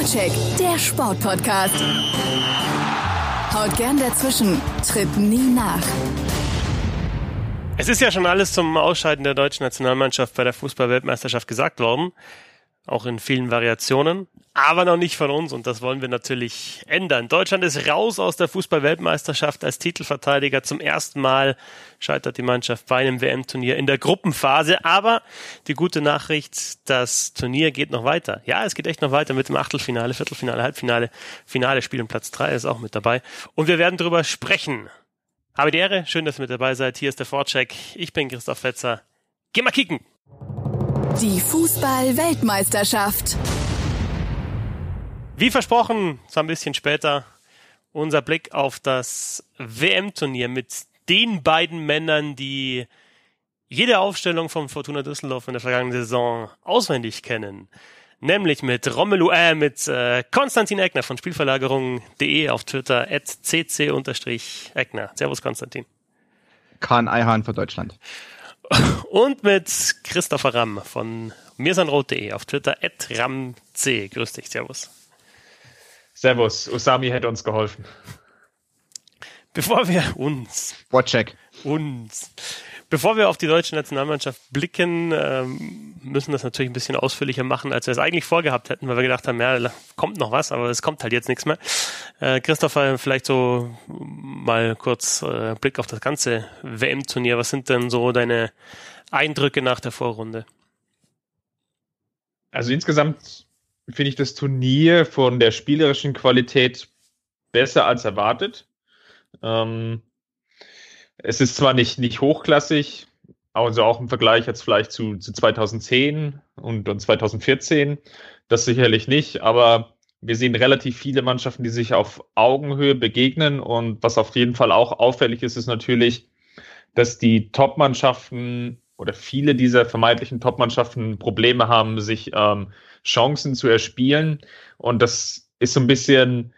Vorcheck, der Sportpodcast. Haut gern dazwischen, tritt nie nach. Es ist ja schon alles zum Ausscheiden der deutschen Nationalmannschaft bei der Fußballweltmeisterschaft gesagt worden. Auch in vielen Variationen. Aber noch nicht von uns und das wollen wir natürlich ändern. Deutschland ist raus aus der Fußballweltmeisterschaft als Titelverteidiger. Zum ersten Mal scheitert die Mannschaft bei einem WM-Turnier in der Gruppenphase. Aber die gute Nachricht, das Turnier geht noch weiter. Ja, es geht echt noch weiter mit dem Achtelfinale, Viertelfinale, Halbfinale, Finale, Spiel und Platz drei ist auch mit dabei. Und wir werden darüber sprechen. Habe die Ehre, schön, dass ihr mit dabei seid. Hier ist der Vorcheck. Ich bin Christoph Fetzer. Geh mal kicken! Die Fußball-Weltmeisterschaft. Wie versprochen, so ein bisschen später, unser Blick auf das WM-Turnier mit den beiden Männern, die jede Aufstellung von Fortuna Düsseldorf in der vergangenen Saison auswendig kennen. Nämlich mit Romelu, äh, mit äh, Konstantin Eckner von Spielverlagerung.de auf Twitter at cc-eckner. Servus Konstantin. Kahn Eihahn für Deutschland. Und mit Christopher Ramm von mirsanrot.de auf Twitter at ramc. Grüß dich, Servus. Servus, Usami hätte uns geholfen. Bevor wir uns. Watcheck. Uns. Bevor wir auf die deutsche Nationalmannschaft blicken, ähm, müssen das natürlich ein bisschen ausführlicher machen, als wir es eigentlich vorgehabt hätten, weil wir gedacht haben, ja, kommt noch was, aber es kommt halt jetzt nichts mehr. Äh, Christopher, vielleicht so mal kurz äh, Blick auf das ganze WM-Turnier. Was sind denn so deine Eindrücke nach der Vorrunde? Also insgesamt finde ich das Turnier von der spielerischen Qualität besser als erwartet. Ähm, es ist zwar nicht, nicht hochklassig, also auch im Vergleich jetzt vielleicht zu, zu 2010 und, und 2014, das sicherlich nicht, aber wir sehen relativ viele Mannschaften, die sich auf Augenhöhe begegnen und was auf jeden Fall auch auffällig ist, ist natürlich, dass die Top-Mannschaften oder viele dieser vermeintlichen Top-Mannschaften Probleme haben, sich ähm, Chancen zu erspielen und das ist so ein bisschen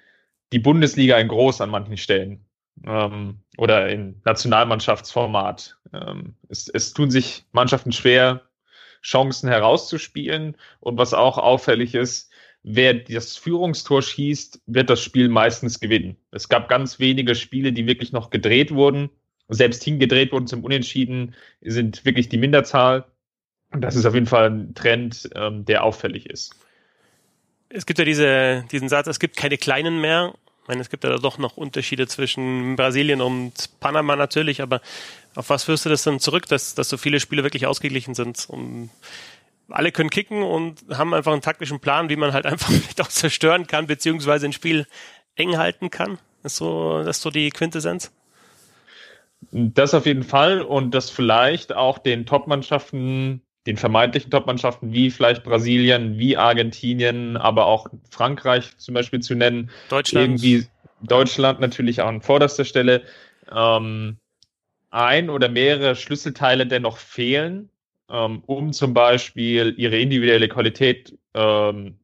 die Bundesliga in groß an manchen Stellen. Ähm, oder in Nationalmannschaftsformat. Ähm, es, es tun sich Mannschaften schwer, Chancen herauszuspielen. Und was auch auffällig ist, wer das Führungstor schießt, wird das Spiel meistens gewinnen. Es gab ganz wenige Spiele, die wirklich noch gedreht wurden. Selbst hingedreht wurden zum Unentschieden, sind wirklich die Minderzahl. Und das ist auf jeden Fall ein Trend, ähm, der auffällig ist. Es gibt ja diese, diesen Satz, es gibt keine Kleinen mehr. Ich meine, es gibt ja doch noch Unterschiede zwischen Brasilien und Panama natürlich, aber auf was führst du das dann zurück, dass, dass so viele Spiele wirklich ausgeglichen sind? Und alle können kicken und haben einfach einen taktischen Plan, wie man halt einfach vielleicht auch zerstören kann, beziehungsweise ein Spiel eng halten kann. Das ist so, das ist so die Quintessenz. Das auf jeden Fall und das vielleicht auch den Top-Mannschaften den vermeintlichen Top-Mannschaften wie vielleicht Brasilien, wie Argentinien, aber auch Frankreich zum Beispiel zu nennen. Deutschland. Irgendwie Deutschland natürlich auch an vorderster Stelle. Ähm, ein oder mehrere Schlüsselteile dennoch fehlen, ähm, um zum Beispiel ihre individuelle Qualität ähm,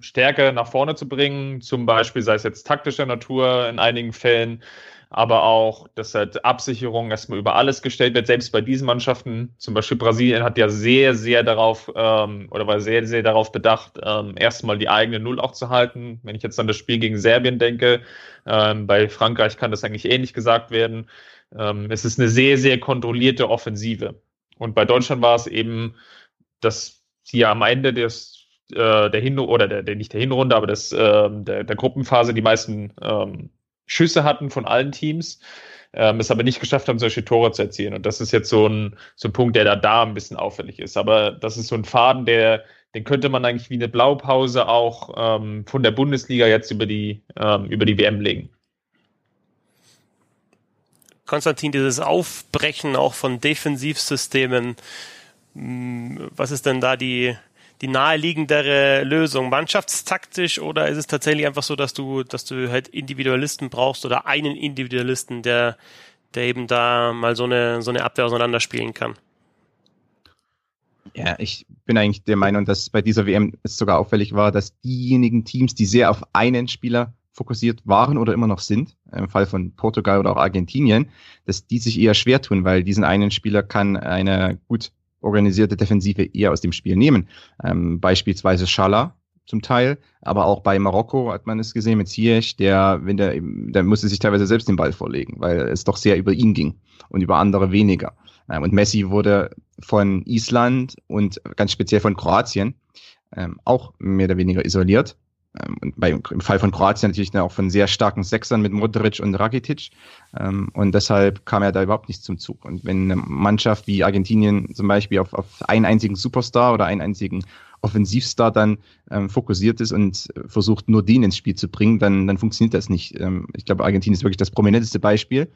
stärker nach vorne zu bringen. Zum Beispiel sei es jetzt taktischer Natur in einigen Fällen aber auch, dass halt Absicherung erstmal über alles gestellt wird. Selbst bei diesen Mannschaften, zum Beispiel Brasilien hat ja sehr, sehr darauf ähm, oder war sehr, sehr darauf bedacht, ähm, erstmal die eigene Null auch zu halten. Wenn ich jetzt an das Spiel gegen Serbien denke, ähm, bei Frankreich kann das eigentlich ähnlich gesagt werden. Ähm, es ist eine sehr, sehr kontrollierte Offensive. Und bei Deutschland war es eben, dass sie am Ende des äh, der Hinrunde oder der, der nicht der Hinrunde, aber des, äh, der, der Gruppenphase die meisten ähm, Schüsse hatten von allen Teams, ähm, es aber nicht geschafft haben, solche Tore zu erzielen. Und das ist jetzt so ein, so ein Punkt, der da, da ein bisschen auffällig ist. Aber das ist so ein Faden, der, den könnte man eigentlich wie eine Blaupause auch ähm, von der Bundesliga jetzt über die, ähm, über die WM legen. Konstantin, dieses Aufbrechen auch von Defensivsystemen, hm, was ist denn da die, die naheliegendere Lösung? Mannschaftstaktisch oder ist es tatsächlich einfach so, dass du, dass du halt Individualisten brauchst oder einen Individualisten, der, der eben da mal so eine, so eine Abwehr auseinanderspielen kann? Ja, ich bin eigentlich der Meinung, dass bei dieser WM es sogar auffällig war, dass diejenigen Teams, die sehr auf einen Spieler fokussiert waren oder immer noch sind, im Fall von Portugal oder auch Argentinien, dass die sich eher schwer tun, weil diesen einen Spieler kann eine gut organisierte Defensive eher aus dem Spiel nehmen. Ähm, beispielsweise Schala zum Teil, aber auch bei Marokko hat man es gesehen mit Ziyech, der, wenn der, der musste sich teilweise selbst den Ball vorlegen, weil es doch sehr über ihn ging und über andere weniger. Ähm, und Messi wurde von Island und ganz speziell von Kroatien ähm, auch mehr oder weniger isoliert. Ähm, bei, im Fall von Kroatien natürlich auch von sehr starken Sechsern mit Modric und Rakitic. Ähm, und deshalb kam er da überhaupt nicht zum Zug. Und wenn eine Mannschaft wie Argentinien zum Beispiel auf, auf einen einzigen Superstar oder einen einzigen Offensivstar dann ähm, fokussiert ist und versucht nur den ins Spiel zu bringen, dann, dann funktioniert das nicht. Ähm, ich glaube, Argentinien ist wirklich das prominenteste Beispiel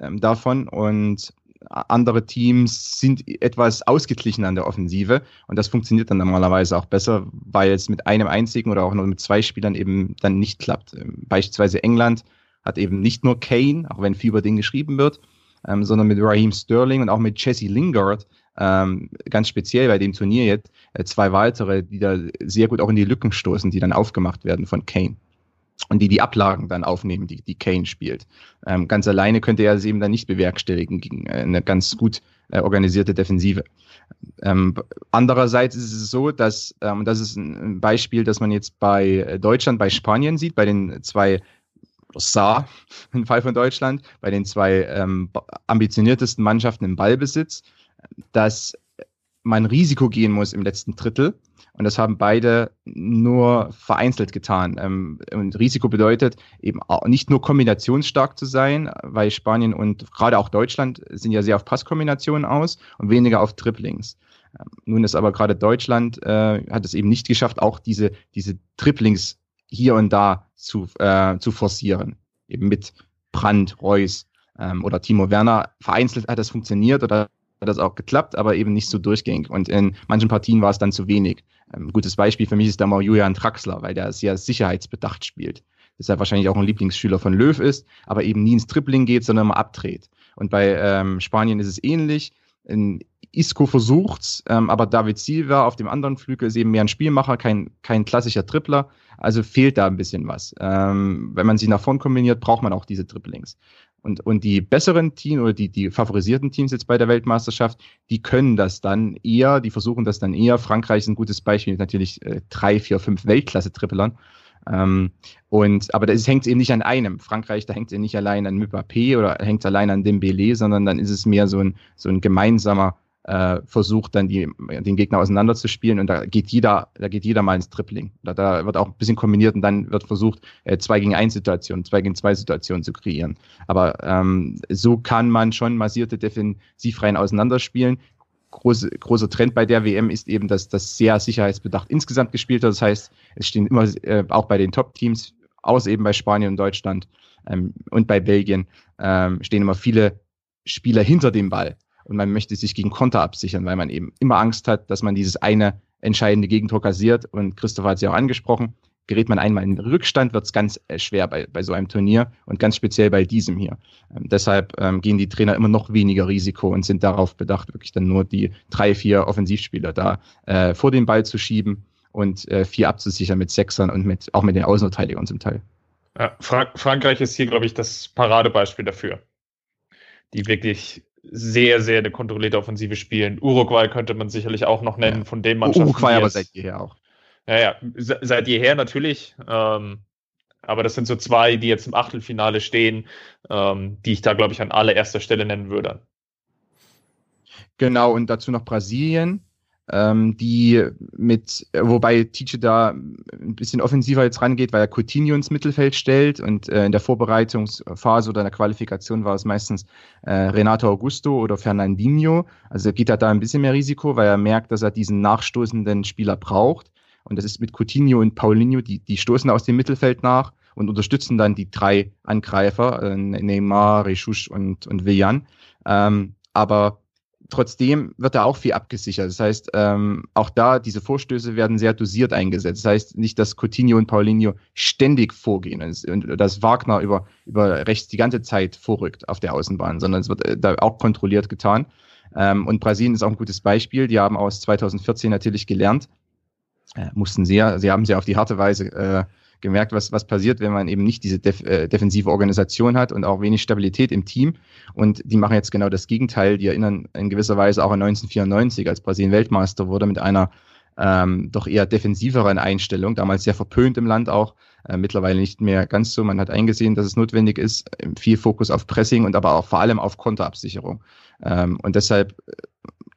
ähm, davon. Und andere Teams sind etwas ausgeglichen an der Offensive und das funktioniert dann normalerweise auch besser, weil es mit einem einzigen oder auch nur mit zwei Spielern eben dann nicht klappt. Ähm, beispielsweise England hat eben nicht nur Kane, auch wenn viel über den geschrieben wird, ähm, sondern mit Raheem Sterling und auch mit Jesse Lingard, ähm, ganz speziell bei dem Turnier jetzt, äh, zwei weitere, die da sehr gut auch in die Lücken stoßen, die dann aufgemacht werden von Kane und die die Ablagen dann aufnehmen, die, die Kane spielt. Ähm, ganz alleine könnte er es eben dann nicht bewerkstelligen gegen äh, eine ganz gut äh, organisierte Defensive. Ähm, andererseits ist es so, dass, ähm, das ist ein Beispiel, das man jetzt bei Deutschland, bei Spanien sieht, bei den zwei sah im Fall von Deutschland, bei den zwei ähm, ambitioniertesten Mannschaften im Ballbesitz, dass man Risiko gehen muss im letzten Drittel und das haben beide nur vereinzelt getan. Ähm, und Risiko bedeutet eben nicht nur kombinationsstark zu sein, weil Spanien und gerade auch Deutschland sind ja sehr auf Passkombinationen aus und weniger auf Triplings. Ähm, nun ist aber gerade Deutschland, äh, hat es eben nicht geschafft, auch diese, diese Triplings hier und da zu, äh, zu forcieren. Eben mit Brandt, Reus ähm, oder Timo Werner. Vereinzelt hat das funktioniert oder hat das auch geklappt, aber eben nicht so durchgängig. Und in manchen Partien war es dann zu wenig. Ein ähm, gutes Beispiel für mich ist da mal Julian Traxler, weil der sehr sicherheitsbedacht spielt. Deshalb wahrscheinlich auch ein Lieblingsschüler von Löw ist, aber eben nie ins Tripling geht, sondern mal abdreht. Und bei ähm, Spanien ist es ähnlich. In Isco versucht's, ähm, aber David Silva auf dem anderen Flügel ist eben mehr ein Spielmacher, kein, kein klassischer Tripler. Also fehlt da ein bisschen was. Ähm, wenn man sie nach vorn kombiniert, braucht man auch diese Triplings. Und, und die besseren Teams oder die, die favorisierten Teams jetzt bei der Weltmeisterschaft, die können das dann eher, die versuchen das dann eher. Frankreich ist ein gutes Beispiel, natürlich äh, drei, vier, fünf Weltklasse-Trippelern. Ähm, und, aber das hängt eben nicht an einem. Frankreich, da hängt es nicht allein an Mbappé oder hängt es allein an Dembélé, sondern dann ist es mehr so ein, so ein gemeinsamer äh, versucht dann die, den Gegner auseinanderzuspielen und da geht jeder, da geht jeder mal ins Tripling. Da, da wird auch ein bisschen kombiniert und dann wird versucht, äh, zwei gegen eins Situationen, zwei gegen zwei Situationen zu kreieren. Aber ähm, so kann man schon massierte Defensivreihen auseinanderspielen. Große, großer Trend bei der WM ist eben, dass das sehr sicherheitsbedacht insgesamt gespielt wird. Das heißt, es stehen immer äh, auch bei den Top-Teams, aus eben bei Spanien und Deutschland ähm, und bei Belgien, ähm, stehen immer viele Spieler hinter dem Ball und man möchte sich gegen Konter absichern, weil man eben immer Angst hat, dass man dieses eine entscheidende Gegentor kassiert. Und Christopher hat ja auch angesprochen, gerät man einmal in Rückstand, wird es ganz äh, schwer bei, bei so einem Turnier und ganz speziell bei diesem hier. Ähm, deshalb ähm, gehen die Trainer immer noch weniger Risiko und sind darauf bedacht, wirklich dann nur die drei, vier Offensivspieler da äh, vor den Ball zu schieben und äh, vier abzusichern mit Sechsern und mit auch mit den Außenverteidigern zum Teil. Ja, Frank Frankreich ist hier, glaube ich, das Paradebeispiel dafür. Die wirklich sehr, sehr eine kontrollierte Offensive spielen. Uruguay könnte man sicherlich auch noch nennen, ja. von dem man Uruguay aber seit jeher auch. Ja, ja, seit jeher natürlich. Ähm, aber das sind so zwei, die jetzt im Achtelfinale stehen, ähm, die ich da, glaube ich, an allererster Stelle nennen würde. Genau, und dazu noch Brasilien ähm, die mit, wobei Tice da ein bisschen offensiver jetzt rangeht, weil er Coutinho ins Mittelfeld stellt und äh, in der Vorbereitungsphase oder in der Qualifikation war es meistens äh, Renato Augusto oder Fernandinho. Also geht er da ein bisschen mehr Risiko, weil er merkt, dass er diesen nachstoßenden Spieler braucht. Und das ist mit Coutinho und Paulinho, die, die stoßen aus dem Mittelfeld nach und unterstützen dann die drei Angreifer, äh, Neymar, Rechuch und, und Villan. Ähm, aber trotzdem wird da auch viel abgesichert. Das heißt, ähm, auch da, diese Vorstöße werden sehr dosiert eingesetzt. Das heißt nicht, dass Coutinho und Paulinho ständig vorgehen und dass Wagner über, über rechts die ganze Zeit vorrückt auf der Außenbahn, sondern es wird äh, da auch kontrolliert getan. Ähm, und Brasilien ist auch ein gutes Beispiel. Die haben aus 2014 natürlich gelernt, äh, mussten sehr, sie haben sehr auf die harte Weise äh, gemerkt, was, was passiert, wenn man eben nicht diese def äh, defensive Organisation hat und auch wenig Stabilität im Team. Und die machen jetzt genau das Gegenteil. Die erinnern in gewisser Weise auch an 1994, als Brasilien Weltmeister wurde mit einer ähm, doch eher defensiveren Einstellung, damals sehr verpönt im Land auch, äh, mittlerweile nicht mehr ganz so. Man hat eingesehen, dass es notwendig ist, viel Fokus auf Pressing und aber auch vor allem auf Konterabsicherung. Ähm, und deshalb äh,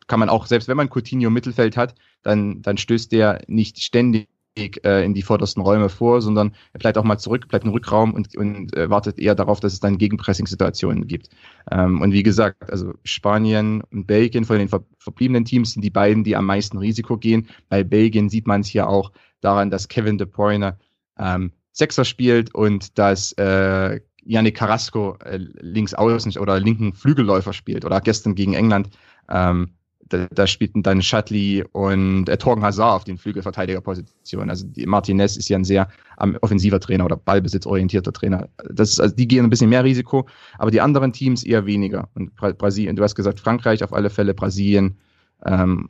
kann man auch, selbst wenn man Coutinho im Mittelfeld hat, dann, dann stößt der nicht ständig äh, in die vordersten Räume vor, sondern er bleibt auch mal zurück, bleibt im Rückraum und, und äh, wartet eher darauf, dass es dann Gegenpressing-Situationen gibt. Ähm, und wie gesagt, also Spanien und Belgien von den ver verbliebenen Teams sind die beiden, die am meisten Risiko gehen. Bei Belgien sieht man es hier auch daran, dass Kevin De Bruyne ähm, Sechser spielt und dass äh, Yannick Carrasco äh, links außen oder linken Flügelläufer spielt oder gestern gegen England ähm, da, da spielten dann Shutley und äh, Torgen Hazard auf den Flügelverteidigerpositionen. Also die, Martinez ist ja ein sehr um, offensiver Trainer oder ballbesitzorientierter Trainer. Das ist, also die gehen ein bisschen mehr Risiko, aber die anderen Teams eher weniger. Und Bra Brasilien, du hast gesagt Frankreich auf alle Fälle, Brasilien, ähm,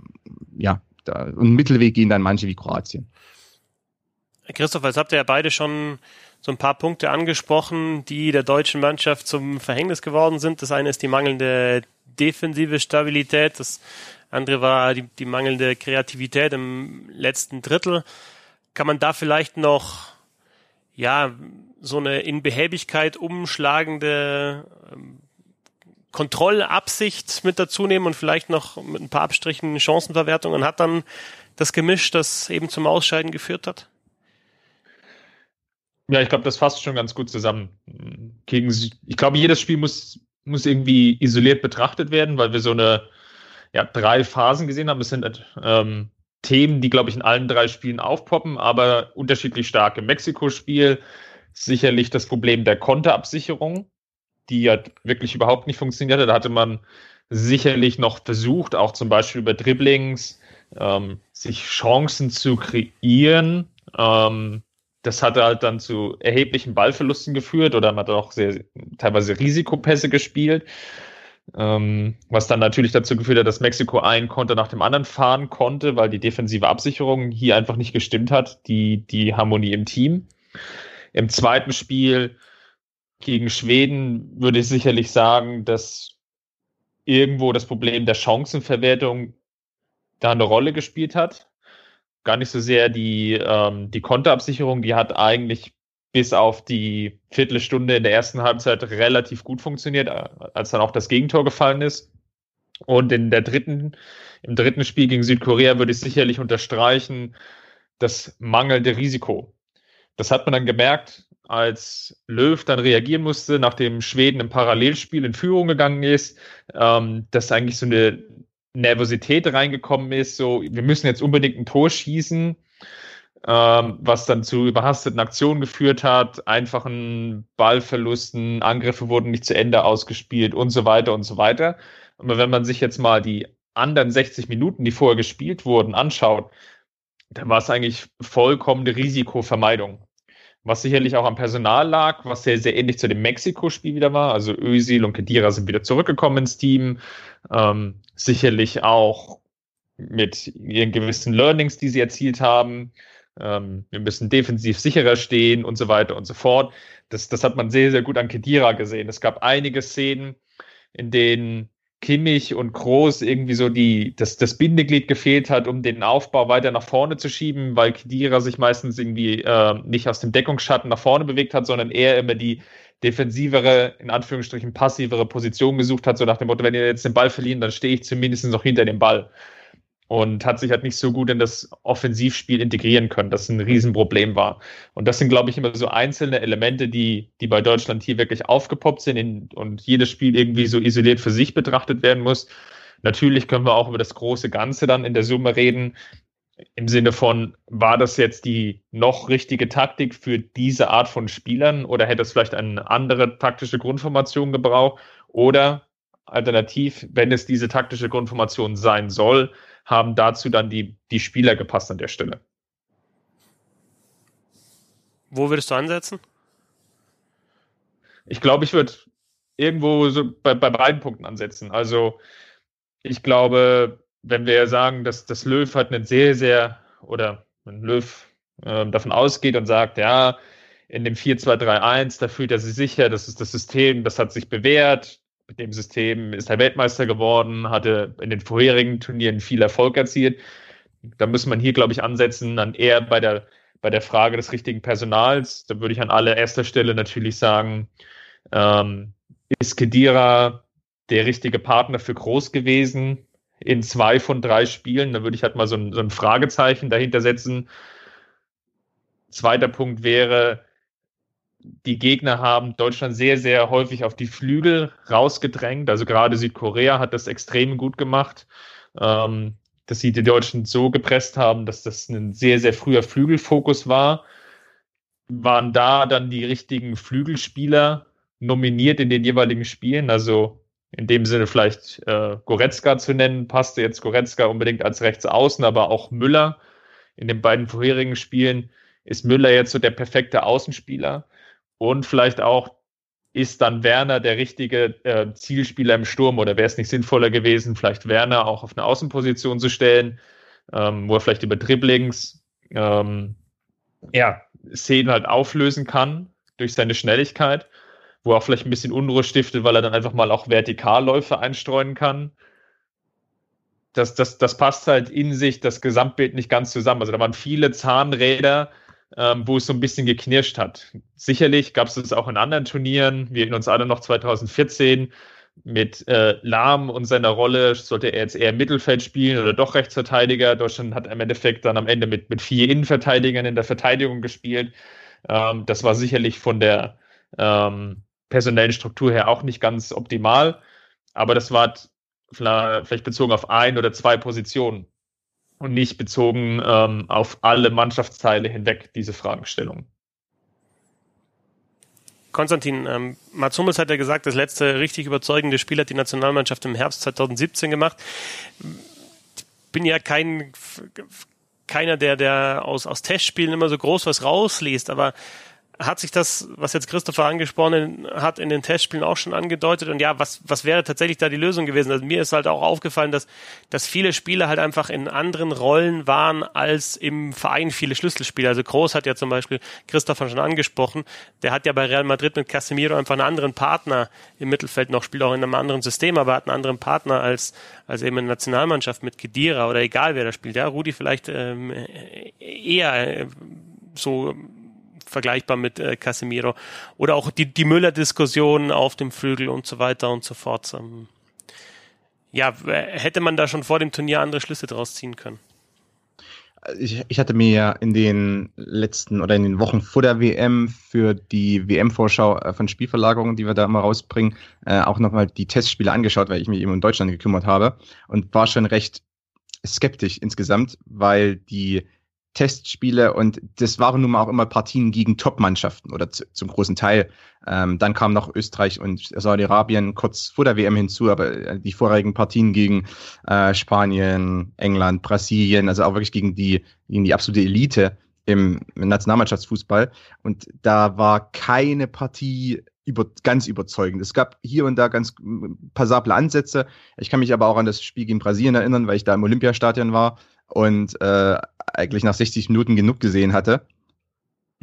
ja, da, und Mittelweg gehen dann manche wie Kroatien. Christoph, jetzt habt ihr ja beide schon so ein paar Punkte angesprochen, die der deutschen Mannschaft zum Verhängnis geworden sind. Das eine ist die mangelnde defensive Stabilität, das andere war die, die mangelnde Kreativität im letzten Drittel. Kann man da vielleicht noch ja so eine in Behäbigkeit umschlagende ähm, Kontrollabsicht mit dazu nehmen und vielleicht noch mit ein paar Abstrichen Chancenverwertungen hat dann das Gemisch, das eben zum Ausscheiden geführt hat? Ja, ich glaube, das fasst schon ganz gut zusammen. Gegen, ich glaube, jedes Spiel muss muss irgendwie isoliert betrachtet werden, weil wir so eine ja, drei Phasen gesehen haben. Es sind ähm, Themen, die, glaube ich, in allen drei Spielen aufpoppen, aber unterschiedlich stark. Im Mexiko-Spiel sicherlich das Problem der Konterabsicherung, die ja wirklich überhaupt nicht funktioniert hat. Da hatte man sicherlich noch versucht, auch zum Beispiel über Dribblings, ähm, sich Chancen zu kreieren. Ähm, das hatte halt dann zu erheblichen Ballverlusten geführt oder man hat auch sehr, teilweise Risikopässe gespielt. Ähm, was dann natürlich dazu geführt hat, dass Mexiko ein Konter nach dem anderen fahren konnte, weil die defensive Absicherung hier einfach nicht gestimmt hat, die, die Harmonie im Team. Im zweiten Spiel gegen Schweden würde ich sicherlich sagen, dass irgendwo das Problem der Chancenverwertung da eine Rolle gespielt hat gar nicht so sehr die, ähm, die Konterabsicherung, die hat eigentlich bis auf die Viertelstunde in der ersten Halbzeit relativ gut funktioniert, als dann auch das Gegentor gefallen ist. Und in der dritten, im dritten Spiel gegen Südkorea würde ich sicherlich unterstreichen, das mangelnde Risiko. Das hat man dann gemerkt, als Löw dann reagieren musste, nachdem Schweden im Parallelspiel in Führung gegangen ist, ähm, dass eigentlich so eine Nervosität reingekommen ist, so, wir müssen jetzt unbedingt ein Tor schießen, ähm, was dann zu überhasteten Aktionen geführt hat, einfachen Ballverlusten, Angriffe wurden nicht zu Ende ausgespielt und so weiter und so weiter. Aber wenn man sich jetzt mal die anderen 60 Minuten, die vorher gespielt wurden, anschaut, dann war es eigentlich vollkommene Risikovermeidung. Was sicherlich auch am Personal lag, was sehr, sehr ähnlich zu dem Mexiko-Spiel wieder war. Also Özil und Kedira sind wieder zurückgekommen ins Team. Ähm, sicherlich auch mit ihren gewissen Learnings, die sie erzielt haben. Ähm, wir müssen defensiv sicherer stehen und so weiter und so fort. Das, das hat man sehr, sehr gut an Kedira gesehen. Es gab einige Szenen, in denen Kimmich und Groß irgendwie so die, das, das Bindeglied gefehlt hat, um den Aufbau weiter nach vorne zu schieben, weil Kedira sich meistens irgendwie äh, nicht aus dem Deckungsschatten nach vorne bewegt hat, sondern eher immer die defensivere, in Anführungsstrichen passivere Position gesucht hat, so nach dem Motto, wenn ihr jetzt den Ball verlieren, dann stehe ich zumindest noch hinter dem Ball. Und hat sich halt nicht so gut in das Offensivspiel integrieren können, das ein Riesenproblem war. Und das sind, glaube ich, immer so einzelne Elemente, die, die bei Deutschland hier wirklich aufgepoppt sind in, und jedes Spiel irgendwie so isoliert für sich betrachtet werden muss. Natürlich können wir auch über das große Ganze dann in der Summe reden im Sinne von, war das jetzt die noch richtige Taktik für diese Art von Spielern oder hätte es vielleicht eine andere taktische Grundformation gebraucht? Oder alternativ, wenn es diese taktische Grundformation sein soll, haben dazu dann die, die Spieler gepasst an der Stelle? Wo würdest du ansetzen? Ich glaube, ich würde irgendwo so bei, bei beiden Punkten ansetzen. Also ich glaube, wenn wir sagen, dass das Löw hat einen sehr, sehr, oder wenn Löw äh, davon ausgeht und sagt, ja, in dem 4-2-3-1, da fühlt er sich sicher, das ist das System, das hat sich bewährt. Mit dem System ist er Weltmeister geworden, hatte in den vorherigen Turnieren viel Erfolg erzielt. da muss man hier, glaube ich, ansetzen, dann eher bei der, bei der Frage des richtigen Personals. Da würde ich an allererster Stelle natürlich sagen, ähm, ist Kedira der richtige Partner für Groß gewesen in zwei von drei Spielen? Da würde ich halt mal so ein, so ein Fragezeichen dahinter setzen. Zweiter Punkt wäre, die Gegner haben Deutschland sehr, sehr häufig auf die Flügel rausgedrängt. Also gerade Südkorea hat das extrem gut gemacht, ähm, dass sie die Deutschen so gepresst haben, dass das ein sehr, sehr früher Flügelfokus war. Waren da dann die richtigen Flügelspieler nominiert in den jeweiligen Spielen? Also in dem Sinne vielleicht äh, Goretzka zu nennen, passte jetzt Goretzka unbedingt als Rechtsaußen, aber auch Müller. In den beiden vorherigen Spielen ist Müller jetzt so der perfekte Außenspieler. Und vielleicht auch, ist dann Werner der richtige äh, Zielspieler im Sturm oder wäre es nicht sinnvoller gewesen, vielleicht Werner auch auf eine Außenposition zu stellen, ähm, wo er vielleicht über Dribblings ähm, ja, Szenen halt auflösen kann durch seine Schnelligkeit, wo er auch vielleicht ein bisschen Unruhe stiftet, weil er dann einfach mal auch Vertikalläufe einstreuen kann. Das, das, das passt halt in sich das Gesamtbild nicht ganz zusammen. Also da waren viele Zahnräder, ähm, wo es so ein bisschen geknirscht hat. Sicherlich gab es das auch in anderen Turnieren. Wir in uns alle noch 2014 mit äh, Lahm und seiner Rolle. Sollte er jetzt eher Mittelfeld spielen oder doch Rechtsverteidiger? Deutschland hat im Endeffekt dann am Ende mit, mit vier Innenverteidigern in der Verteidigung gespielt. Ähm, das war sicherlich von der ähm, personellen Struktur her auch nicht ganz optimal. Aber das war vielleicht bezogen auf ein oder zwei Positionen und nicht bezogen ähm, auf alle Mannschaftsteile hinweg, diese Fragestellung. Konstantin, ähm, Mats Hummels hat ja gesagt, das letzte richtig überzeugende Spiel hat die Nationalmannschaft im Herbst 2017 gemacht. Bin ja kein keiner, der, der aus, aus Testspielen immer so groß was rausliest, aber hat sich das, was jetzt Christopher angesprochen hat, in den Testspielen auch schon angedeutet. Und ja, was, was wäre tatsächlich da die Lösung gewesen? Also mir ist halt auch aufgefallen, dass, dass viele Spieler halt einfach in anderen Rollen waren als im Verein viele Schlüsselspieler. Also Groß hat ja zum Beispiel Christopher schon angesprochen. Der hat ja bei Real Madrid mit Casemiro einfach einen anderen Partner im Mittelfeld noch, spielt auch in einem anderen System, aber hat einen anderen Partner als, als eben eine Nationalmannschaft mit Kedira oder egal wer da spielt. Ja, Rudi vielleicht ähm, eher äh, so vergleichbar mit äh, Casemiro. Oder auch die, die Müller-Diskussion auf dem Flügel und so weiter und so fort. Ähm, ja, hätte man da schon vor dem Turnier andere Schlüsse draus ziehen können? Ich, ich hatte mir in den letzten oder in den Wochen vor der WM für die WM-Vorschau äh, von Spielverlagerungen, die wir da immer rausbringen, äh, auch nochmal die Testspiele angeschaut, weil ich mich eben um Deutschland gekümmert habe und war schon recht skeptisch insgesamt, weil die Testspiele und das waren nun mal auch immer Partien gegen Top-Mannschaften oder zu, zum großen Teil. Ähm, dann kamen noch Österreich und Saudi-Arabien kurz vor der WM hinzu, aber äh, die vorherigen Partien gegen äh, Spanien, England, Brasilien, also auch wirklich gegen die, gegen die absolute Elite im, im Nationalmannschaftsfußball. Und da war keine Partie über, ganz überzeugend. Es gab hier und da ganz passable Ansätze. Ich kann mich aber auch an das Spiel gegen Brasilien erinnern, weil ich da im Olympiastadion war und äh, eigentlich nach 60 Minuten genug gesehen hatte,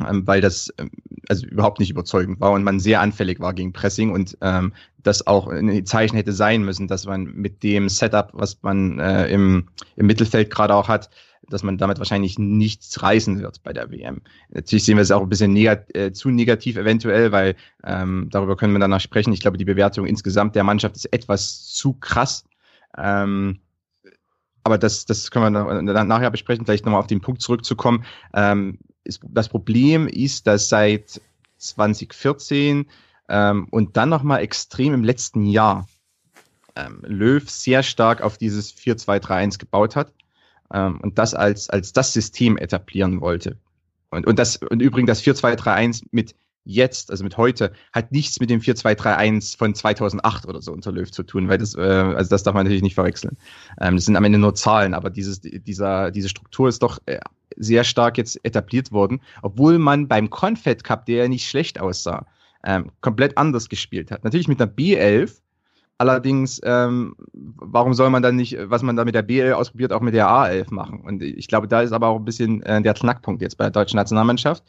ähm, weil das ähm, also überhaupt nicht überzeugend war und man sehr anfällig war gegen Pressing und ähm, das auch ein Zeichen hätte sein müssen, dass man mit dem Setup, was man äh, im, im Mittelfeld gerade auch hat, dass man damit wahrscheinlich nichts reißen wird bei der WM. Natürlich sehen wir es auch ein bisschen negat äh, zu negativ eventuell, weil ähm, darüber können wir danach sprechen. Ich glaube, die Bewertung insgesamt der Mannschaft ist etwas zu krass. Ähm, aber das, das können wir nachher besprechen, vielleicht nochmal auf den Punkt zurückzukommen. Ähm, ist, das Problem ist, dass seit 2014 ähm, und dann nochmal extrem im letzten Jahr ähm, Löw sehr stark auf dieses 4-2-3-1 gebaut hat ähm, und das als, als das System etablieren wollte. Und, und, das, und übrigens das 4-2-3-1 mit jetzt, also mit heute, hat nichts mit dem 4-2-3-1 von 2008 oder so unter Löw zu tun, weil das, äh, also das darf man natürlich nicht verwechseln. Ähm, das sind am Ende nur Zahlen, aber dieses, dieser, diese Struktur ist doch äh, sehr stark jetzt etabliert worden, obwohl man beim Confed Cup, der ja nicht schlecht aussah, ähm, komplett anders gespielt hat. Natürlich mit einer B11, Allerdings, ähm, warum soll man dann nicht, was man da mit der BL ausprobiert, auch mit der A11 machen? Und ich glaube, da ist aber auch ein bisschen äh, der Knackpunkt jetzt bei der deutschen Nationalmannschaft.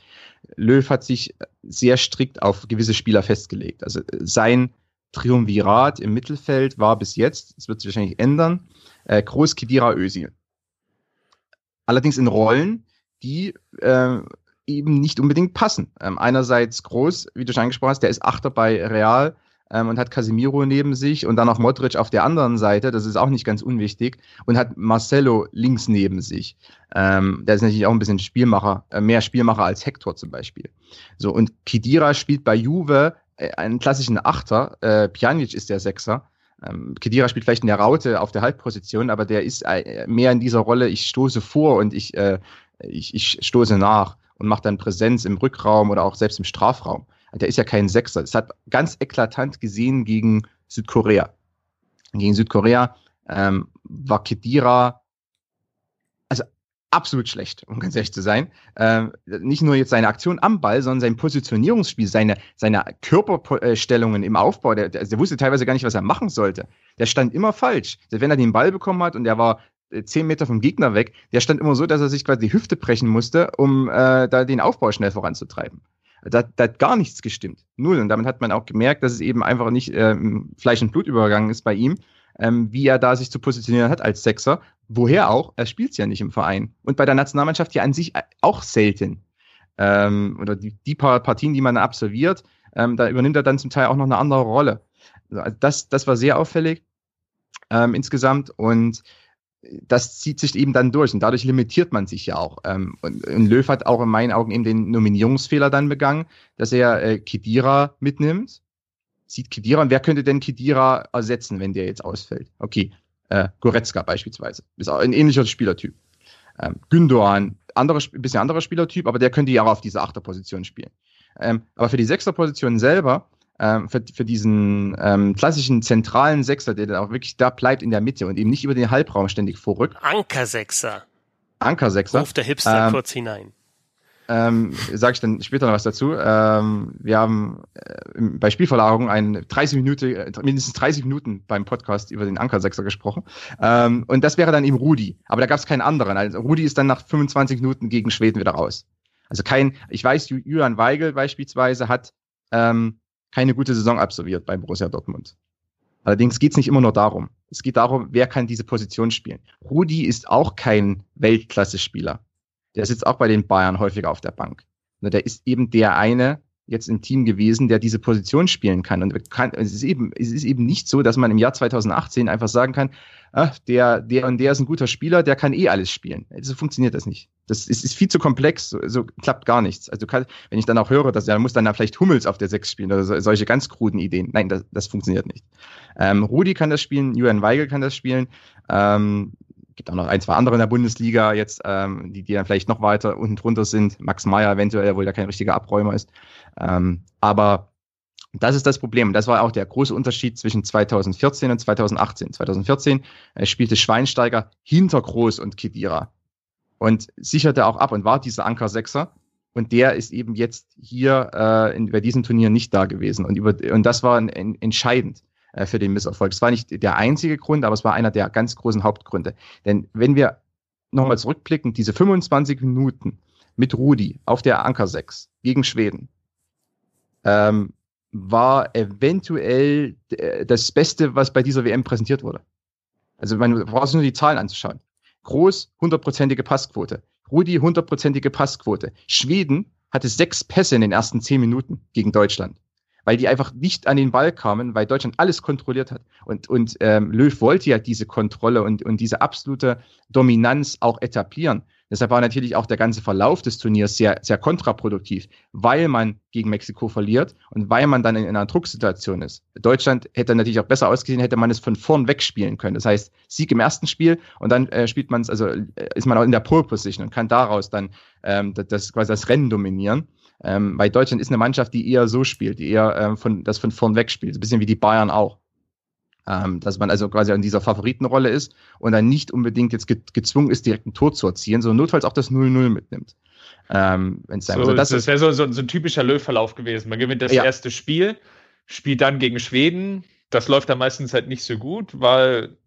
Löw hat sich sehr strikt auf gewisse Spieler festgelegt. Also sein Triumvirat im Mittelfeld war bis jetzt, es wird sich wahrscheinlich ändern, äh, Groß, Kedira, Özil. allerdings in Rollen, die äh, eben nicht unbedingt passen. Ähm, einerseits groß, wie du schon angesprochen hast, der ist Achter bei Real ähm, und hat Casemiro neben sich und dann noch Modric auf der anderen Seite, das ist auch nicht ganz unwichtig, und hat Marcelo links neben sich. Ähm, der ist natürlich auch ein bisschen Spielmacher, äh, mehr Spielmacher als Hector zum Beispiel. So, und Kidira spielt bei Juve äh, einen klassischen Achter, äh, Pjanic ist der Sechser. Ähm, Kedira spielt vielleicht in der Raute auf der Halbposition, aber der ist äh, mehr in dieser Rolle, ich stoße vor und ich, äh, ich, ich stoße nach und macht dann Präsenz im Rückraum oder auch selbst im Strafraum. Der ist ja kein Sechser. Das hat ganz eklatant gesehen gegen Südkorea. Gegen Südkorea ähm, war Kedira also absolut schlecht, um ganz ehrlich zu sein. Ähm, nicht nur jetzt seine Aktion am Ball, sondern sein Positionierungsspiel, seine, seine Körperstellungen im Aufbau. Der, der, der wusste teilweise gar nicht, was er machen sollte. Der stand immer falsch. Wenn er den Ball bekommen hat und er war äh, zehn Meter vom Gegner weg, der stand immer so, dass er sich quasi die Hüfte brechen musste, um äh, da den Aufbau schnell voranzutreiben. Da, da hat gar nichts gestimmt. Null. Und damit hat man auch gemerkt, dass es eben einfach nicht ähm, Fleisch- und Blut übergegangen ist bei ihm, ähm, wie er da sich zu positionieren hat als Sechser. Woher auch? Er spielt es ja nicht im Verein. Und bei der Nationalmannschaft ja an sich auch selten. Ähm, oder die, die paar Partien, die man absolviert, ähm, da übernimmt er dann zum Teil auch noch eine andere Rolle. Also das, das war sehr auffällig ähm, insgesamt. Und das zieht sich eben dann durch und dadurch limitiert man sich ja auch. Ähm, und, und, Löw hat auch in meinen Augen eben den Nominierungsfehler dann begangen, dass er äh, Kedira mitnimmt. Sieht Kedira und wer könnte denn Kedira ersetzen, wenn der jetzt ausfällt? Okay, äh, Goretzka beispielsweise. Ist auch ein ähnlicher Spielertyp. Ähm, Gündogan, andere, bisschen anderer Spielertyp, aber der könnte ja auch auf diese Achterposition spielen. Ähm, aber für die Sechsterposition selber ähm, für, für diesen ähm, klassischen zentralen Sechser, der dann auch wirklich da bleibt in der Mitte und eben nicht über den Halbraum ständig vorrückt. Ankersechser. Ankersechser. Ruf der Hipster ähm, kurz hinein. Ähm, Sage ich dann später noch was dazu. Ähm, wir haben äh, bei Spielverlagerung ein 30 Minuten, äh, mindestens 30 Minuten beim Podcast über den Ankersechser gesprochen. Ähm, und das wäre dann eben Rudi. Aber da gab es keinen anderen. Also Rudi ist dann nach 25 Minuten gegen Schweden wieder raus. Also kein, ich weiß, Julian Weigel beispielsweise hat ähm, keine gute Saison absolviert bei Borussia Dortmund. Allerdings geht es nicht immer nur darum. Es geht darum, wer kann diese Position spielen. Rudi ist auch kein Weltklasse-Spieler. Der sitzt auch bei den Bayern häufiger auf der Bank. Der ist eben der eine jetzt im Team gewesen, der diese Position spielen kann. Und kann, es, ist eben, es ist eben nicht so, dass man im Jahr 2018 einfach sagen kann, ach, der, der und der ist ein guter Spieler, der kann eh alles spielen. So funktioniert das nicht. Das ist, ist viel zu komplex, so, so klappt gar nichts. Also kann, wenn ich dann auch höre, dass er muss dann da vielleicht Hummels auf der Sechs spielen oder so, solche ganz kruden Ideen. Nein, das, das funktioniert nicht. Ähm, Rudi kann das spielen, Julian Weigel kann das spielen. Ähm, gibt auch noch ein, zwei andere in der Bundesliga jetzt, ähm, die, die dann vielleicht noch weiter unten drunter sind. Max Meyer eventuell, obwohl der kein richtiger Abräumer ist. Ähm, aber das ist das Problem. Das war auch der große Unterschied zwischen 2014 und 2018. 2014 äh, spielte Schweinsteiger hinter Groß und Kedira und sicherte auch ab und war dieser Anker-Sechser. Und der ist eben jetzt hier äh, in, bei diesem Turnier nicht da gewesen. Und, über, und das war ein, ein, entscheidend äh, für den Misserfolg. Es war nicht der einzige Grund, aber es war einer der ganz großen Hauptgründe. Denn wenn wir nochmal zurückblicken, diese 25 Minuten mit Rudi auf der Anker 6 gegen Schweden, ähm, war eventuell äh, das Beste, was bei dieser WM präsentiert wurde. Also man braucht nur die Zahlen anzuschauen. Groß, hundertprozentige Passquote. Rudi, hundertprozentige Passquote. Schweden hatte sechs Pässe in den ersten zehn Minuten gegen Deutschland weil die einfach nicht an den Ball kamen, weil Deutschland alles kontrolliert hat. Und, und ähm, Löw wollte ja diese Kontrolle und, und diese absolute Dominanz auch etablieren. Deshalb war natürlich auch der ganze Verlauf des Turniers sehr, sehr kontraproduktiv, weil man gegen Mexiko verliert und weil man dann in, einer Drucksituation ist. Deutschland hätte natürlich auch besser ausgesehen, hätte man es von vorn wegspielen können. Das heißt, Sieg im ersten Spiel und dann äh, spielt man es, also äh, ist man auch in der Pole Position und kann daraus dann ähm, das, das quasi das Rennen dominieren. Ähm, weil Deutschland ist eine Mannschaft, die eher so spielt, die eher ähm, von, das von vorn weg spielt. Ein bisschen wie die Bayern auch. Ähm, dass man also quasi in dieser Favoritenrolle ist und dann nicht unbedingt jetzt ge gezwungen ist, direkt ein Tor zu erzielen, sondern notfalls auch das 0-0 mitnimmt. Ähm, so, also das, das wäre so, so, so, ein typischer Löw-Verlauf gewesen. Man gewinnt das ja. erste Spiel, spielt dann gegen Schweden. Das läuft dann meistens halt nicht so gut, weil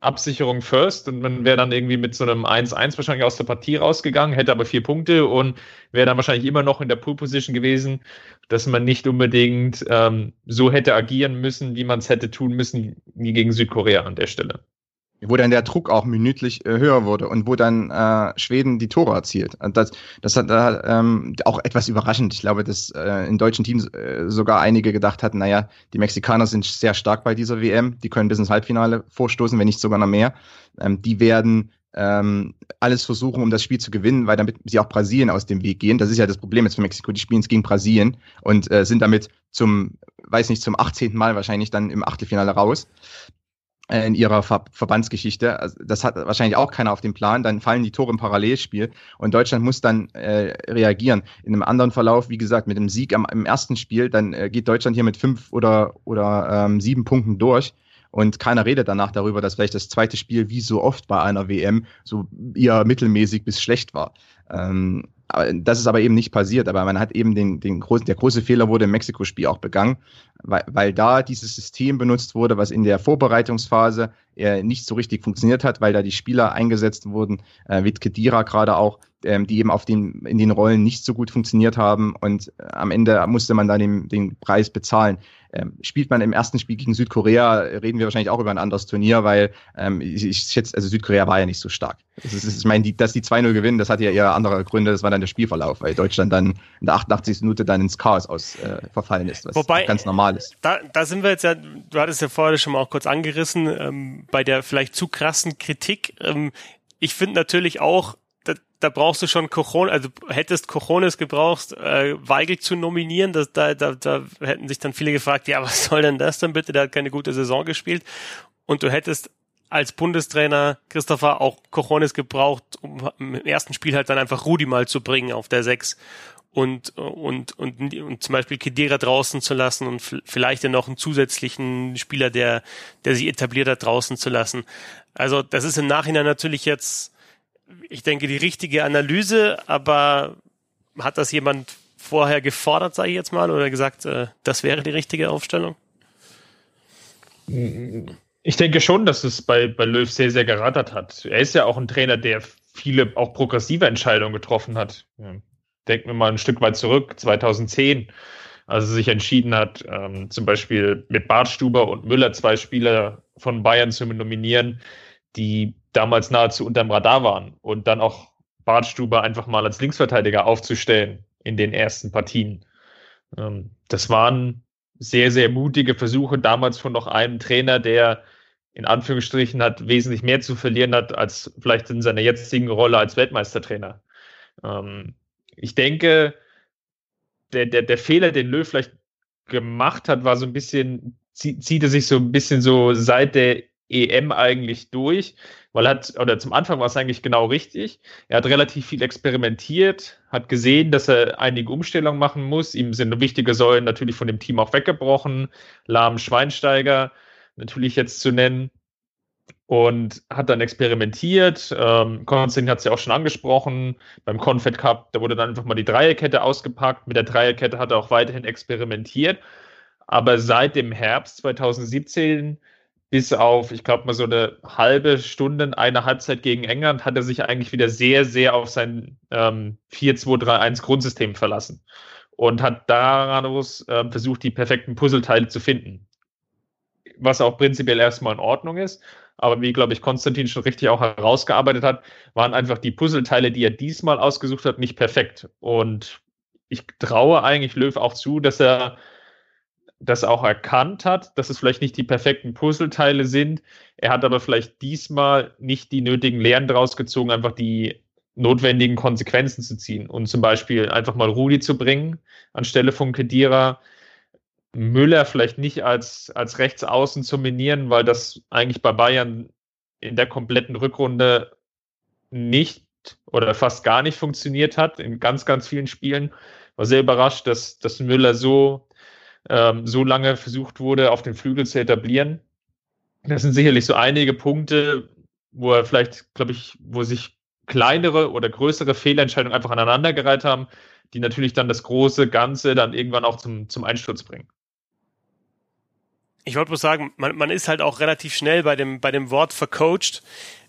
Absicherung first und man wäre dann irgendwie mit so einem 1-1 wahrscheinlich aus der Partie rausgegangen, hätte aber vier Punkte und wäre dann wahrscheinlich immer noch in der Pool-Position gewesen, dass man nicht unbedingt ähm, so hätte agieren müssen, wie man es hätte tun müssen, wie gegen Südkorea an der Stelle. Wo dann der Druck auch minütlich äh, höher wurde und wo dann äh, Schweden die Tore erzielt. Das, das hat äh, ähm, auch etwas überraschend. Ich glaube, dass äh, in deutschen Teams äh, sogar einige gedacht hatten, naja, die Mexikaner sind sehr stark bei dieser WM, die können bis ins Halbfinale vorstoßen, wenn nicht sogar noch mehr. Ähm, die werden ähm, alles versuchen, um das Spiel zu gewinnen, weil damit sie auch Brasilien aus dem Weg gehen. Das ist ja das Problem jetzt für Mexiko. Die spielen es gegen Brasilien und äh, sind damit zum, weiß nicht, zum 18. Mal wahrscheinlich dann im Achtelfinale raus. Äh, in ihrer Ver Verbandsgeschichte. Also das hat wahrscheinlich auch keiner auf dem Plan. Dann fallen die Tore im Parallelspiel und Deutschland muss dann äh, reagieren. In einem anderen Verlauf, wie gesagt, mit dem Sieg am, im ersten Spiel, dann äh, geht Deutschland hier mit fünf oder, oder ähm, sieben Punkten durch. Und keiner redet danach darüber, dass vielleicht das zweite Spiel, wie so oft bei einer WM, so eher mittelmäßig bis schlecht war. Ähm, das ist aber eben nicht passiert, aber man hat eben den, den großen, der große Fehler wurde im Mexiko-Spiel auch begangen, weil, weil da dieses System benutzt wurde, was in der Vorbereitungsphase äh, nicht so richtig funktioniert hat, weil da die Spieler eingesetzt wurden, äh, wie Kedira gerade auch, ähm, die eben auf den, in den Rollen nicht so gut funktioniert haben und äh, am Ende musste man dann den, den Preis bezahlen. Ähm, spielt man im ersten Spiel gegen Südkorea, reden wir wahrscheinlich auch über ein anderes Turnier, weil ähm, ich, ich schätze, also Südkorea war ja nicht so stark. Das ist, ich meine, die, dass die 2-0 gewinnen, das hat ja eher andere Gründe, das war dann der Spielverlauf, weil Deutschland dann in der 88. Minute dann ins Chaos aus äh, verfallen ist, was Wobei, ganz normal ist. Da, da sind wir jetzt ja, du hattest ja vorher schon mal auch kurz angerissen, ähm, bei der vielleicht zu krassen Kritik. Ähm, ich finde natürlich auch, da, da brauchst du schon Cojones, also hättest Cojones gebraucht, äh, Weigel zu nominieren, das, da, da, da hätten sich dann viele gefragt, ja, was soll denn das denn bitte, der hat keine gute Saison gespielt. Und du hättest als Bundestrainer Christopher auch Cojones gebraucht, um im ersten Spiel halt dann einfach Rudi mal zu bringen auf der Sechs und, und, und, und zum Beispiel Kedira draußen zu lassen und vielleicht dann noch einen zusätzlichen Spieler, der, der sich etabliert hat, draußen zu lassen. Also das ist im Nachhinein natürlich jetzt, ich denke, die richtige Analyse, aber hat das jemand vorher gefordert, sage ich jetzt mal, oder gesagt, äh, das wäre die richtige Aufstellung? Ich denke schon, dass es bei, bei Löw sehr, sehr gerattert hat. Er ist ja auch ein Trainer, der viele auch progressive Entscheidungen getroffen hat denken wir mal ein Stück weit zurück, 2010, als er sich entschieden hat, ähm, zum Beispiel mit Bartstuber und Müller zwei Spieler von Bayern zu nominieren, die damals nahezu unterm Radar waren und dann auch Bartstuber einfach mal als Linksverteidiger aufzustellen in den ersten Partien. Ähm, das waren sehr, sehr mutige Versuche damals von noch einem Trainer, der in Anführungsstrichen hat wesentlich mehr zu verlieren hat als vielleicht in seiner jetzigen Rolle als Weltmeistertrainer. Ähm, ich denke, der, der, der Fehler, den Löw vielleicht gemacht hat, war so ein bisschen, zieht, zieht er sich so ein bisschen so seit der EM eigentlich durch, weil er hat, oder zum Anfang war es eigentlich genau richtig. Er hat relativ viel experimentiert, hat gesehen, dass er einige Umstellungen machen muss. Ihm sind wichtige Säulen natürlich von dem Team auch weggebrochen. Lahm Schweinsteiger natürlich jetzt zu nennen und hat dann experimentiert. Ähm, Konstantin hat es ja auch schon angesprochen. Beim Confed Cup, da wurde dann einfach mal die Dreierkette ausgepackt. Mit der Dreierkette hat er auch weiterhin experimentiert. Aber seit dem Herbst 2017 bis auf, ich glaube mal so eine halbe Stunde, eine Halbzeit gegen England, hat er sich eigentlich wieder sehr, sehr auf sein ähm, 4-2-3-1 Grundsystem verlassen und hat daraus äh, versucht, die perfekten Puzzleteile zu finden. Was auch prinzipiell erstmal in Ordnung ist. Aber wie, glaube ich, Konstantin schon richtig auch herausgearbeitet hat, waren einfach die Puzzleteile, die er diesmal ausgesucht hat, nicht perfekt. Und ich traue eigentlich Löw auch zu, dass er das auch erkannt hat, dass es vielleicht nicht die perfekten Puzzleteile sind. Er hat aber vielleicht diesmal nicht die nötigen Lehren daraus gezogen, einfach die notwendigen Konsequenzen zu ziehen und zum Beispiel einfach mal Rudi zu bringen anstelle von Kedira Müller vielleicht nicht als, als Rechtsaußen zu minieren, weil das eigentlich bei Bayern in der kompletten Rückrunde nicht oder fast gar nicht funktioniert hat, in ganz, ganz vielen Spielen. War sehr überrascht, dass, dass Müller so, ähm, so lange versucht wurde, auf den Flügel zu etablieren. Das sind sicherlich so einige Punkte, wo er vielleicht, glaube ich, wo sich kleinere oder größere Fehlentscheidungen einfach aneinandergereiht haben, die natürlich dann das große Ganze dann irgendwann auch zum, zum Einsturz bringen ich wollte bloß sagen, man, man ist halt auch relativ schnell bei dem, bei dem Wort vercoacht.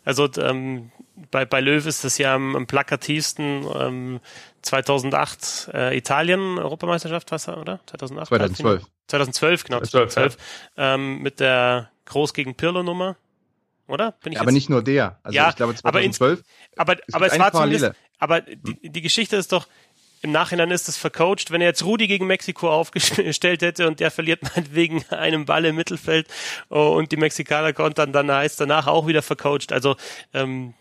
Also ähm, bei, bei Löw ist das ja am, am plakativsten ähm, 2008 äh, Italien Europameisterschaft, was oder? 2008? 2012. 2012, genau. 2012, 2012 ja. ähm, mit der Groß gegen Pirlo Nummer oder? Bin ich aber nicht nur der. Also ja, ich glaube 2012. Aber, aber, aber es war zumindest, aber die, die Geschichte ist doch, im Nachhinein ist es vercoacht. Wenn er jetzt Rudi gegen Mexiko aufgestellt hätte und der verliert meinetwegen einen Ball im Mittelfeld oh, und die Mexikaner kontern, dann heißt danach auch wieder vercoacht. Also ähm,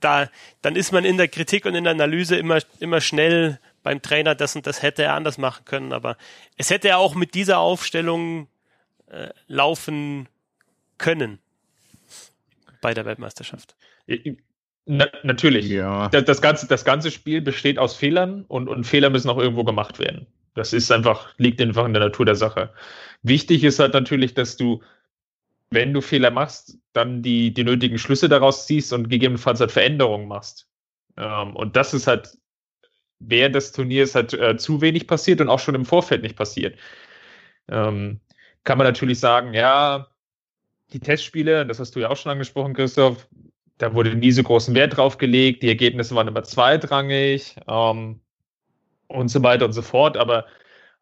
da, dann ist man in der Kritik und in der Analyse immer, immer schnell beim Trainer, das und das hätte er anders machen können. Aber es hätte er auch mit dieser Aufstellung äh, laufen können bei der Weltmeisterschaft. Na, natürlich. Ja. Das, das, ganze, das ganze Spiel besteht aus Fehlern und, und Fehler müssen auch irgendwo gemacht werden. Das ist einfach, liegt einfach in der Natur der Sache. Wichtig ist halt natürlich, dass du, wenn du Fehler machst, dann die, die nötigen Schlüsse daraus ziehst und gegebenenfalls halt Veränderungen machst. Ähm, und das ist halt während des Turniers halt äh, zu wenig passiert und auch schon im Vorfeld nicht passiert. Ähm, kann man natürlich sagen, ja, die Testspiele, das hast du ja auch schon angesprochen, Christoph, da wurde nie so großen Wert drauf gelegt, die Ergebnisse waren immer zweitrangig ähm, und so weiter und so fort. Aber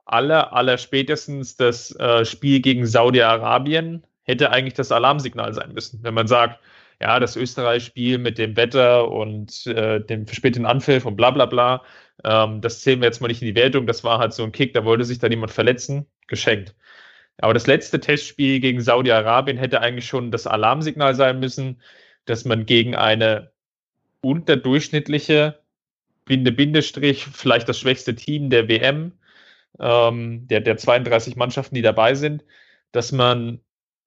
aller, aller spätestens das äh, Spiel gegen Saudi-Arabien hätte eigentlich das Alarmsignal sein müssen. Wenn man sagt, ja, das Österreich-Spiel mit dem Wetter und äh, dem verspäteten Anpfiff und bla bla bla, ähm, das zählen wir jetzt mal nicht in die Wertung. Das war halt so ein Kick, da wollte sich da niemand verletzen. Geschenkt. Aber das letzte Testspiel gegen Saudi-Arabien hätte eigentlich schon das Alarmsignal sein müssen dass man gegen eine unterdurchschnittliche Binde Bindestrich, vielleicht das schwächste Team der WM, ähm, der, der 32 Mannschaften, die dabei sind, dass man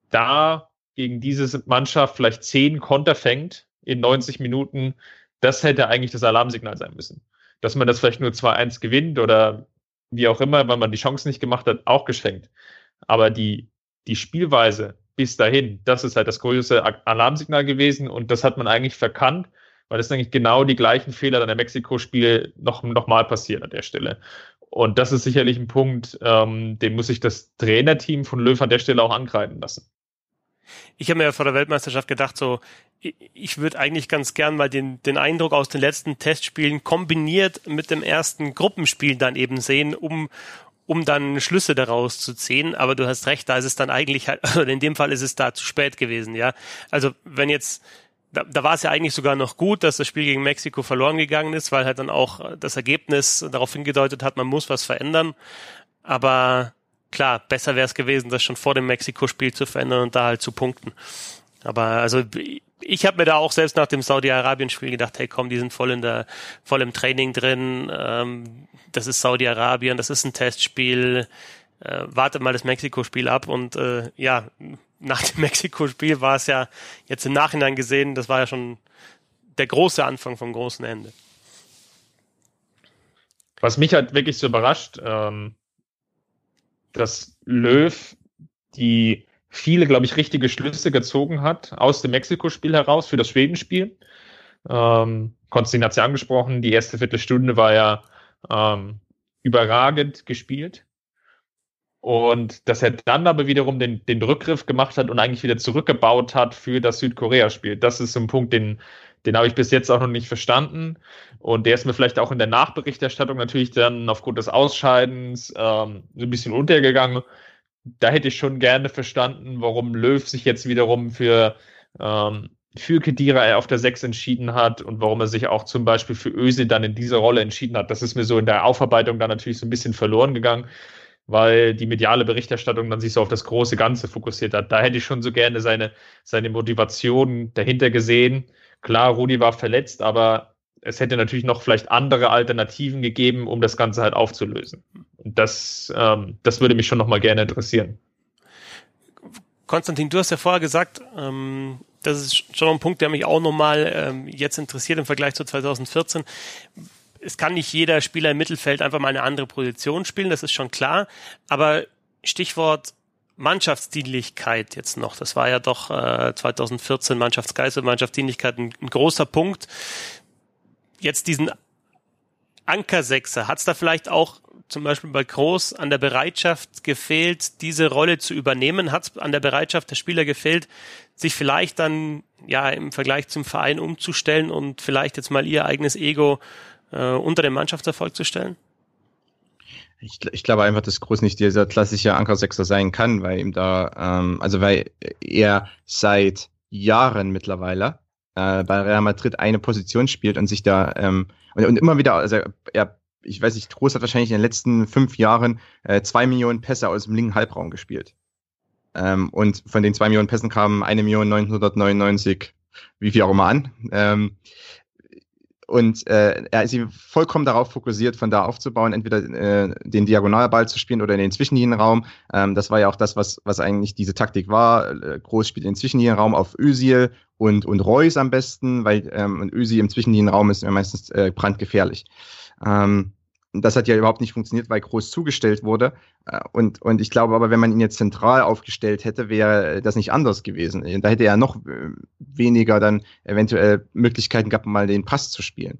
da gegen diese Mannschaft vielleicht 10 Konter fängt in 90 Minuten, das hätte eigentlich das Alarmsignal sein müssen. Dass man das vielleicht nur 2-1 gewinnt oder wie auch immer, weil man die Chance nicht gemacht hat, auch geschenkt. Aber die, die Spielweise bis dahin. Das ist halt das größte Alarmsignal gewesen und das hat man eigentlich verkannt, weil das eigentlich genau die gleichen Fehler dann im Mexiko-Spiel noch, noch mal passieren an der Stelle. Und das ist sicherlich ein Punkt, ähm, den muss sich das Trainerteam von Löw an der Stelle auch angreifen lassen. Ich habe mir ja vor der Weltmeisterschaft gedacht, so, ich würde eigentlich ganz gern mal den, den Eindruck aus den letzten Testspielen kombiniert mit dem ersten Gruppenspiel dann eben sehen, um, um dann Schlüsse daraus zu ziehen. Aber du hast recht, da ist es dann eigentlich halt, also in dem Fall ist es da zu spät gewesen, ja. Also wenn jetzt, da, da war es ja eigentlich sogar noch gut, dass das Spiel gegen Mexiko verloren gegangen ist, weil halt dann auch das Ergebnis darauf hingedeutet hat, man muss was verändern. Aber klar, besser wäre es gewesen, das schon vor dem Mexiko-Spiel zu verändern und da halt zu punkten. Aber also ich habe mir da auch selbst nach dem Saudi-Arabien-Spiel gedacht, hey komm, die sind voll in der, voll im Training drin. Ähm, das ist Saudi-Arabien, das ist ein Testspiel. Äh, warte mal das Mexiko-Spiel ab und äh, ja, nach dem Mexiko-Spiel war es ja jetzt im Nachhinein gesehen, das war ja schon der große Anfang vom großen Ende. Was mich halt wirklich so überrascht, ähm, dass Löw die viele, glaube ich, richtige Schlüsse gezogen hat aus dem Mexiko-Spiel heraus für das Schwedenspiel. Ähm, Konstantin hat es ja angesprochen, die erste Viertelstunde war ja ähm, überragend gespielt. Und dass er dann aber wiederum den, den Rückgriff gemacht hat und eigentlich wieder zurückgebaut hat für das Südkorea-Spiel. Das ist so ein Punkt, den, den habe ich bis jetzt auch noch nicht verstanden. Und der ist mir vielleicht auch in der Nachberichterstattung natürlich dann aufgrund des Ausscheidens ähm, so ein bisschen untergegangen da hätte ich schon gerne verstanden, warum Löw sich jetzt wiederum für, ähm, für Kedira auf der 6 entschieden hat und warum er sich auch zum Beispiel für Öse dann in dieser Rolle entschieden hat. Das ist mir so in der Aufarbeitung dann natürlich so ein bisschen verloren gegangen, weil die mediale Berichterstattung dann sich so auf das große Ganze fokussiert hat. Da hätte ich schon so gerne seine, seine Motivation dahinter gesehen. Klar, Rudi war verletzt, aber es hätte natürlich noch vielleicht andere Alternativen gegeben, um das Ganze halt aufzulösen. Und das, ähm, das würde mich schon noch mal gerne interessieren. Konstantin, du hast ja vorher gesagt, ähm, das ist schon ein Punkt, der mich auch nochmal ähm, jetzt interessiert im Vergleich zu 2014. Es kann nicht jeder Spieler im Mittelfeld einfach mal eine andere Position spielen, das ist schon klar. Aber Stichwort Mannschaftsdienlichkeit jetzt noch. Das war ja doch äh, 2014 Mannschaftsgeist und Mannschaftsdienlichkeit ein, ein großer Punkt jetzt diesen Ankersechser, hat es da vielleicht auch zum Beispiel bei Groß an der Bereitschaft gefehlt, diese Rolle zu übernehmen? Hat es an der Bereitschaft der Spieler gefehlt, sich vielleicht dann ja im Vergleich zum Verein umzustellen und vielleicht jetzt mal ihr eigenes Ego äh, unter den Mannschaftserfolg zu stellen? Ich, ich glaube einfach, dass Groß nicht dieser klassische Ankersechser sein kann, weil ihm da, ähm, also weil er seit Jahren mittlerweile äh, bei Real Madrid eine Position spielt und sich da ähm, und, und immer wieder, also er, ich weiß nicht, Groß hat wahrscheinlich in den letzten fünf Jahren äh, zwei Millionen Pässe aus dem linken Halbraum gespielt. Ähm, und von den zwei Millionen Pässen kamen eine Million 999, wie viel auch immer an. Ähm, und äh, er ist vollkommen darauf fokussiert, von da aufzubauen, entweder äh, den Diagonalball zu spielen oder in den Zwischenlinienraum. Ähm, das war ja auch das, was, was eigentlich diese Taktik war. Äh, Groß spielt in den Zwischenlinienraum auf Özil und, und Reus am besten, weil ähm, Özil im Zwischenlinienraum ist meistens äh, brandgefährlich. Ähm, das hat ja überhaupt nicht funktioniert, weil Groß zugestellt wurde. Äh, und, und ich glaube aber, wenn man ihn jetzt zentral aufgestellt hätte, wäre das nicht anders gewesen. Da hätte er noch äh, weniger dann eventuell Möglichkeiten gehabt, mal den Pass zu spielen.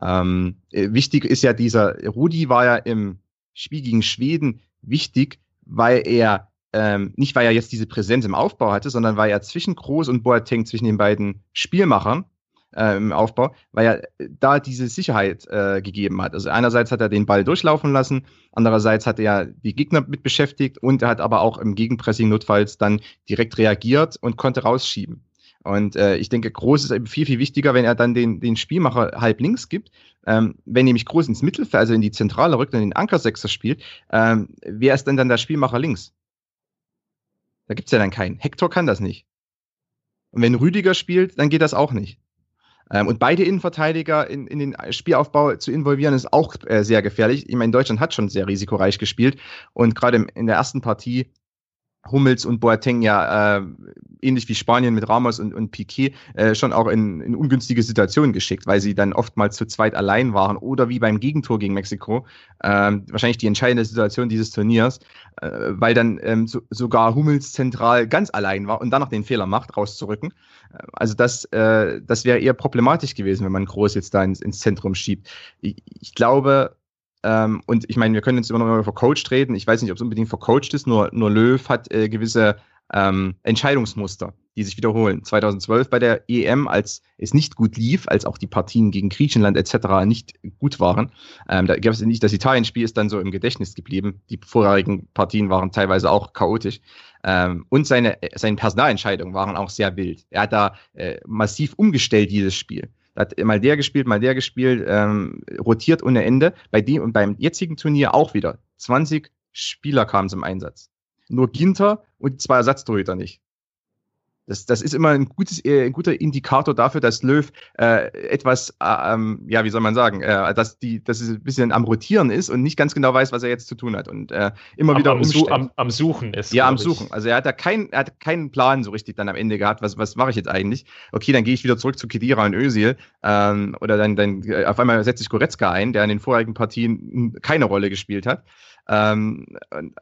Ähm, äh, wichtig ist ja dieser, Rudi war ja im Spiel gegen Schweden wichtig, weil er ähm, nicht weil er jetzt diese Präsenz im Aufbau hatte, sondern weil er zwischen Groß und Boateng, zwischen den beiden Spielmachern, äh, im Aufbau, weil er da diese Sicherheit äh, gegeben hat. Also einerseits hat er den Ball durchlaufen lassen, andererseits hat er die Gegner mit beschäftigt und er hat aber auch im Gegenpressing notfalls dann direkt reagiert und konnte rausschieben. Und äh, ich denke, Groß ist eben viel, viel wichtiger, wenn er dann den, den Spielmacher halb links gibt. Ähm, wenn nämlich Groß ins Mittelfeld, also in die Zentrale rückt und den Ankersechser spielt, ähm, wer ist denn dann der Spielmacher links? Da gibt's ja dann keinen. Hector kann das nicht. Und wenn Rüdiger spielt, dann geht das auch nicht. Ähm, und beide Innenverteidiger in, in den Spielaufbau zu involvieren, ist auch äh, sehr gefährlich. Ich meine, Deutschland hat schon sehr risikoreich gespielt und gerade in der ersten Partie Hummels und Boateng ja äh, ähnlich wie Spanien mit Ramos und, und Piquet äh, schon auch in, in ungünstige Situationen geschickt, weil sie dann oftmals zu zweit allein waren oder wie beim Gegentor gegen Mexiko, äh, wahrscheinlich die entscheidende Situation dieses Turniers, äh, weil dann ähm, so, sogar Hummels zentral ganz allein war und dann noch den Fehler macht, rauszurücken. Also das, äh, das wäre eher problematisch gewesen, wenn man Groß jetzt da ins, ins Zentrum schiebt. Ich, ich glaube, ähm, und ich meine, wir können jetzt immer noch über vercoacht reden. Ich weiß nicht, ob es unbedingt vercoacht ist, nur, nur Löw hat äh, gewisse ähm, Entscheidungsmuster, die sich wiederholen. 2012 bei der EM, als es nicht gut lief, als auch die Partien gegen Griechenland etc. nicht gut waren, ähm, da gab es nicht, das Italien-Spiel ist dann so im Gedächtnis geblieben. Die vorherigen Partien waren teilweise auch chaotisch. Ähm, und seine, seine Personalentscheidungen waren auch sehr wild. Er hat da äh, massiv umgestellt, dieses Spiel. Hat mal der gespielt, mal der gespielt, ähm, rotiert ohne Ende. Bei dem und beim jetzigen Turnier auch wieder. 20 Spieler kamen zum Einsatz. Nur Ginter und zwei Ersatztorhüter nicht. Das, das ist immer ein, gutes, äh, ein guter Indikator dafür, dass Löw äh, etwas, äh, ähm, ja, wie soll man sagen, äh, dass, die, dass es ein bisschen am Rotieren ist und nicht ganz genau weiß, was er jetzt zu tun hat. Und äh, immer am, wieder am, Su am, am, Suchen ist. Ja, am Suchen. Also er hat da kein, er hat keinen Plan so richtig dann am Ende gehabt, was, was mache ich jetzt eigentlich? Okay, dann gehe ich wieder zurück zu Kedira und Özil. Ähm, oder dann, dann äh, auf einmal setze ich Goretzka ein, der in den vorherigen Partien keine Rolle gespielt hat. Ähm,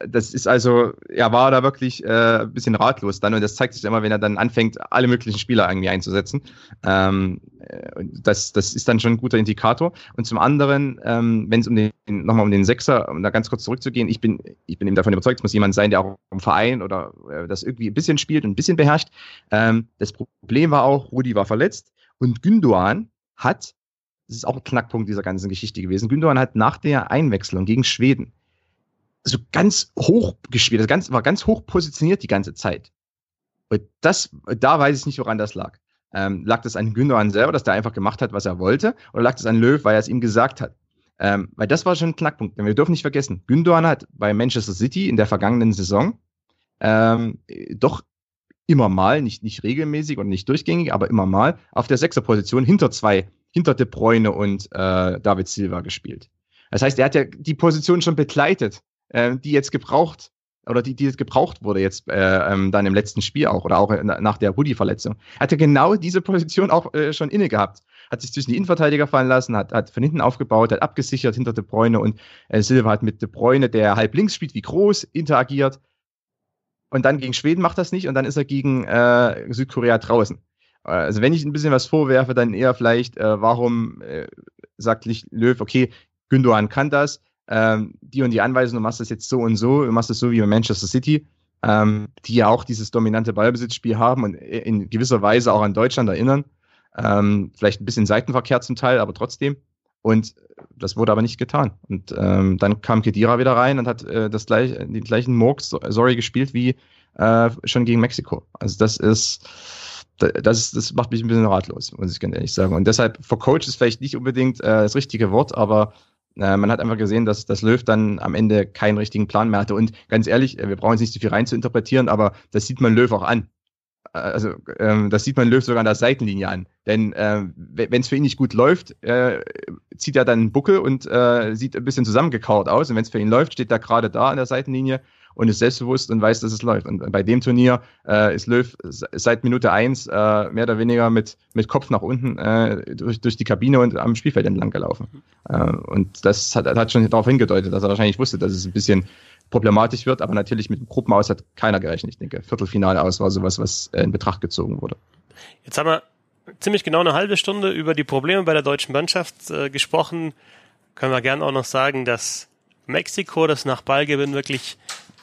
das ist also, er war da wirklich äh, ein bisschen ratlos dann und das zeigt sich immer, wenn er dann anfängt, alle möglichen Spieler irgendwie einzusetzen. Ähm, äh, das, das ist dann schon ein guter Indikator. Und zum anderen, ähm, wenn es um den, nochmal um den Sechser, um da ganz kurz zurückzugehen, ich bin, ich bin eben davon überzeugt, es muss jemand sein, der auch im Verein oder äh, das irgendwie ein bisschen spielt und ein bisschen beherrscht. Ähm, das Problem war auch, Rudi war verletzt und Gündoan hat das ist auch ein Knackpunkt dieser ganzen Geschichte gewesen. Gündogan hat nach der Einwechslung gegen Schweden so ganz hoch gespielt, das ganz, war ganz hoch positioniert die ganze Zeit. Und das, da weiß ich nicht, woran das lag. Ähm, lag das an Gündogan selber, dass der einfach gemacht hat, was er wollte, oder lag das an Löw, weil er es ihm gesagt hat? Ähm, weil das war schon ein Knackpunkt. Denn wir dürfen nicht vergessen, Gündogan hat bei Manchester City in der vergangenen Saison ähm, doch immer mal, nicht, nicht regelmäßig und nicht durchgängig, aber immer mal auf der Sechserposition hinter zwei, hinter De Bruyne und äh, David Silva gespielt. Das heißt, er hat ja die Position schon begleitet äh, die jetzt gebraucht oder die, die jetzt gebraucht wurde jetzt äh, ähm, dann im letzten Spiel auch oder auch nach der Woody-Verletzung. Hat er genau diese Position auch äh, schon inne gehabt. Hat sich zwischen die Innenverteidiger fallen lassen, hat, hat von hinten aufgebaut, hat abgesichert hinter De Bruyne und äh, Silva hat mit De Bruyne, der halb links spielt, wie groß, interagiert. Und dann gegen Schweden macht das nicht und dann ist er gegen äh, Südkorea draußen. Also wenn ich ein bisschen was vorwerfe, dann eher vielleicht, äh, warum äh, sagt Löw, okay, Gündogan kann das, ähm, die und die Anweisung, du machst das jetzt so und so, du machst das so wie bei Manchester City, ähm, die ja auch dieses dominante Ballbesitzspiel haben und in gewisser Weise auch an Deutschland erinnern. Ähm, vielleicht ein bisschen Seitenverkehr zum Teil, aber trotzdem. Und das wurde aber nicht getan. Und ähm, dann kam Kedira wieder rein und hat äh, das gleich, den gleichen Murks, sorry, gespielt wie äh, schon gegen Mexiko. Also das ist, das, das macht mich ein bisschen ratlos, muss ich ganz ehrlich sagen. Und deshalb, for Coach ist vielleicht nicht unbedingt äh, das richtige Wort, aber äh, man hat einfach gesehen, dass, dass Löw dann am Ende keinen richtigen Plan mehr hatte. Und ganz ehrlich, wir brauchen jetzt nicht so viel rein zu interpretieren, aber das sieht man Löw auch an. Äh, also ähm, das sieht man Löw sogar an der Seitenlinie an. Denn ähm, wenn es für ihn nicht gut läuft, äh, zieht er dann einen Buckel und äh, sieht ein bisschen zusammengekauert aus. Und wenn es für ihn läuft, steht er gerade da an der Seitenlinie und ist selbstbewusst und weiß, dass es läuft. Und bei dem Turnier äh, ist Löw seit Minute eins äh, mehr oder weniger mit, mit Kopf nach unten äh, durch, durch die Kabine und am Spielfeld entlang gelaufen. Äh, und das hat, hat schon darauf hingedeutet, dass er wahrscheinlich wusste, dass es ein bisschen problematisch wird, aber natürlich mit dem Gruppenaus hat keiner gerechnet. Ich denke, Viertelfinale aus war sowas, was in Betracht gezogen wurde. Jetzt haben wir ziemlich genau eine halbe Stunde über die Probleme bei der deutschen Mannschaft äh, gesprochen. Können wir gern auch noch sagen, dass Mexiko das nach Ballgewinn wirklich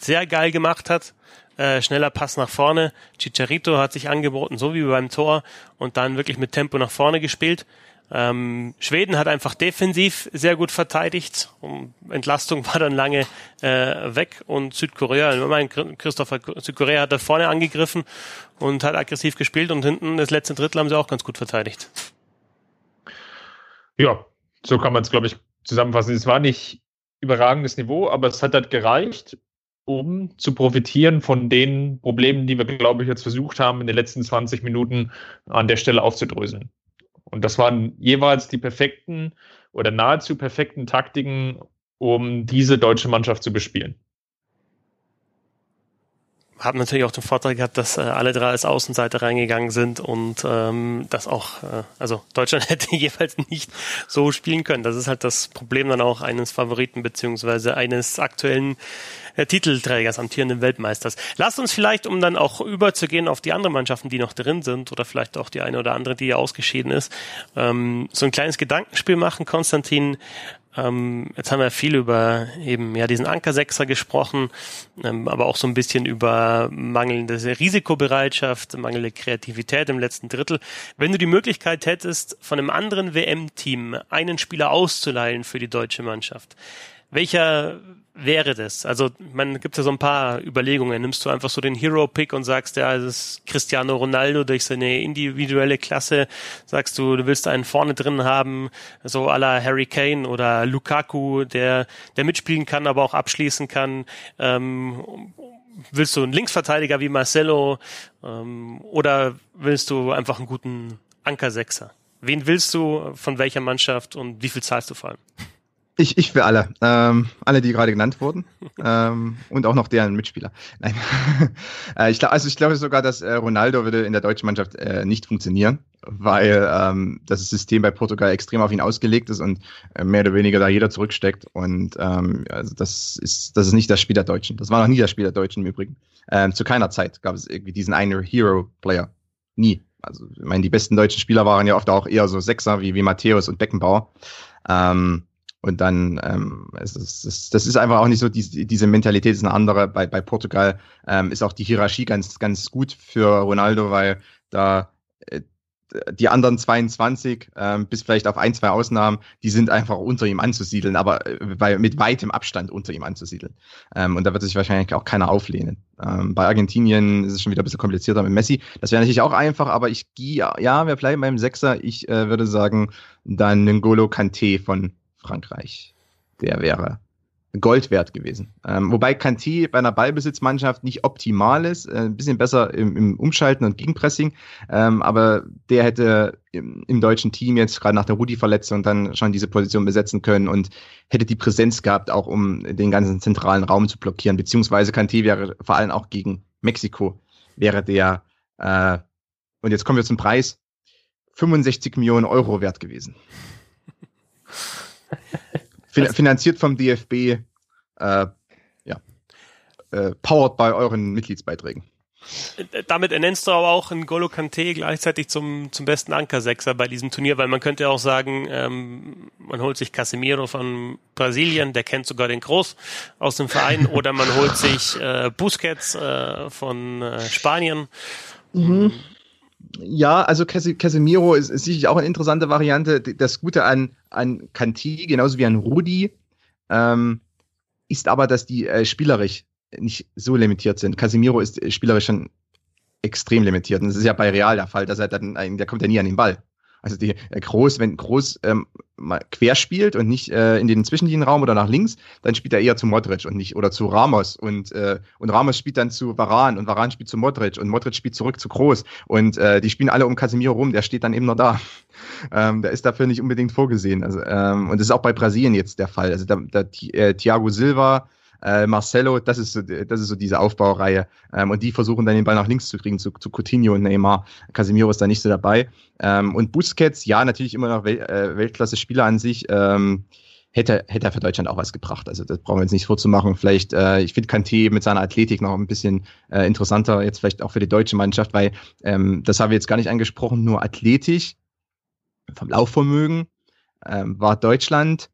sehr geil gemacht hat. Äh, schneller Pass nach vorne. Chicharito hat sich angeboten, so wie beim Tor, und dann wirklich mit Tempo nach vorne gespielt. Ähm, Schweden hat einfach defensiv sehr gut verteidigt. Entlastung war dann lange äh, weg und Südkorea, ich meine, Christopher, Südkorea hat da vorne angegriffen und hat aggressiv gespielt und hinten das letzte Drittel haben sie auch ganz gut verteidigt. Ja, so kann man es, glaube ich, zusammenfassen. Es war nicht überragendes Niveau, aber es hat halt gereicht, um zu profitieren von den Problemen, die wir, glaube ich, jetzt versucht haben, in den letzten 20 Minuten an der Stelle aufzudröseln. Und das waren jeweils die perfekten oder nahezu perfekten Taktiken, um diese deutsche Mannschaft zu bespielen haben natürlich auch den Vorteil gehabt, dass äh, alle drei als Außenseiter reingegangen sind und ähm, das auch, äh, also Deutschland hätte jeweils nicht so spielen können. Das ist halt das Problem dann auch eines Favoriten beziehungsweise eines aktuellen äh, Titelträgers, amtierenden Weltmeisters. Lasst uns vielleicht, um dann auch überzugehen auf die anderen Mannschaften, die noch drin sind oder vielleicht auch die eine oder andere, die ja ausgeschieden ist, ähm, so ein kleines Gedankenspiel machen. Konstantin, ähm, jetzt haben wir viel über eben ja diesen Ankersechser gesprochen, ähm, aber auch so ein bisschen über mangelnde Risikobereitschaft, mangelnde Kreativität im letzten Drittel. Wenn du die Möglichkeit hättest, von einem anderen WM-Team einen Spieler auszuleihen für die deutsche Mannschaft, welcher wäre das? Also, man gibt ja so ein paar Überlegungen. Nimmst du einfach so den Hero-Pick und sagst, ja, das ist Cristiano Ronaldo durch seine individuelle Klasse. Sagst du, du willst einen vorne drin haben, so à la Harry Kane oder Lukaku, der, der mitspielen kann, aber auch abschließen kann. Ähm, willst du einen Linksverteidiger wie Marcelo ähm, oder willst du einfach einen guten Anker-Sechser? Wen willst du von welcher Mannschaft und wie viel zahlst du vor allem? Ich, ich für alle. Ähm, alle, die gerade genannt wurden. ähm, und auch noch deren Mitspieler. Nein. äh, ich glaub, also ich glaube sogar, dass äh, Ronaldo würde in der deutschen Mannschaft äh, nicht funktionieren, weil ähm, das System bei Portugal extrem auf ihn ausgelegt ist und äh, mehr oder weniger da jeder zurücksteckt. Und ähm, also das ist, das ist nicht das Spiel der Deutschen. Das war noch nie das Spiel der Deutschen im Übrigen. Ähm, zu keiner Zeit gab es irgendwie diesen einen Hero-Player. Nie. Also, ich meine, die besten deutschen Spieler waren ja oft auch eher so Sechser wie, wie Matthäus und Beckenbauer. Ähm, und dann, ähm, es ist, es, das ist einfach auch nicht so, die, diese Mentalität ist eine andere. Bei, bei Portugal ähm, ist auch die Hierarchie ganz, ganz gut für Ronaldo, weil da äh, die anderen 22, ähm, bis vielleicht auf ein, zwei Ausnahmen, die sind einfach unter ihm anzusiedeln, aber äh, bei, mit weitem Abstand unter ihm anzusiedeln. Ähm, und da wird sich wahrscheinlich auch keiner auflehnen. Ähm, bei Argentinien ist es schon wieder ein bisschen komplizierter mit Messi. Das wäre natürlich auch einfach, aber ich gehe, ja, wir bleiben beim Sechser. Ich äh, würde sagen, dann N'Golo Kante von Frankreich. Der wäre Gold wert gewesen. Ähm, wobei Kanti bei einer Ballbesitzmannschaft nicht optimal ist, äh, ein bisschen besser im, im Umschalten und Gegenpressing, ähm, aber der hätte im, im deutschen Team jetzt gerade nach der Rudi-Verletzung dann schon diese Position besetzen können und hätte die Präsenz gehabt, auch um den ganzen zentralen Raum zu blockieren, beziehungsweise Kanti wäre vor allem auch gegen Mexiko, wäre der, äh, und jetzt kommen wir zum Preis, 65 Millionen Euro wert gewesen. Finanziert vom DFB, äh, ja, äh, powered bei euren Mitgliedsbeiträgen. Damit ernennst du aber auch einen Golo Kante gleichzeitig zum, zum besten Anker-Sechser bei diesem Turnier, weil man könnte auch sagen, ähm, man holt sich Casemiro von Brasilien, der kennt sogar den Groß aus dem Verein, oder man holt sich äh, Busquets äh, von äh, Spanien. Mhm. Ja, also Casemiro ist, ist sicherlich auch eine interessante Variante. Das Gute an, an Kanti, genauso wie an Rudi, ähm, ist aber, dass die äh, spielerisch nicht so limitiert sind. Casemiro ist äh, spielerisch schon extrem limitiert. Und das ist ja bei Real der Fall, dass er dann, der kommt ja nie an den Ball. Also die äh, Groß, wenn Groß ähm, mal quer spielt und nicht äh, in den Zwischenlinienraum oder nach links, dann spielt er eher zu Modric und nicht oder zu Ramos und äh, und Ramos spielt dann zu Varan und Varan spielt zu Modric und Modric spielt zurück zu Groß und äh, die spielen alle um Casemiro rum, der steht dann eben noch da. Ähm, der ist dafür nicht unbedingt vorgesehen. Also ähm, und das ist auch bei Brasilien jetzt der Fall. Also da, da äh, Thiago Silva äh, Marcelo, das ist so, das ist so diese Aufbaureihe. Ähm, und die versuchen dann den Ball nach links zu kriegen, zu, zu Coutinho und Neymar. Casemiro ist da nicht so dabei. Ähm, und Busquets, ja, natürlich immer noch Wel äh, Weltklasse-Spieler an sich. Ähm, hätte, hätte er für Deutschland auch was gebracht. Also das brauchen wir jetzt nicht vorzumachen. Vielleicht, äh, ich finde Kanté mit seiner Athletik noch ein bisschen äh, interessanter, jetzt vielleicht auch für die deutsche Mannschaft, weil ähm, das haben wir jetzt gar nicht angesprochen, nur athletisch, vom Laufvermögen ähm, war Deutschland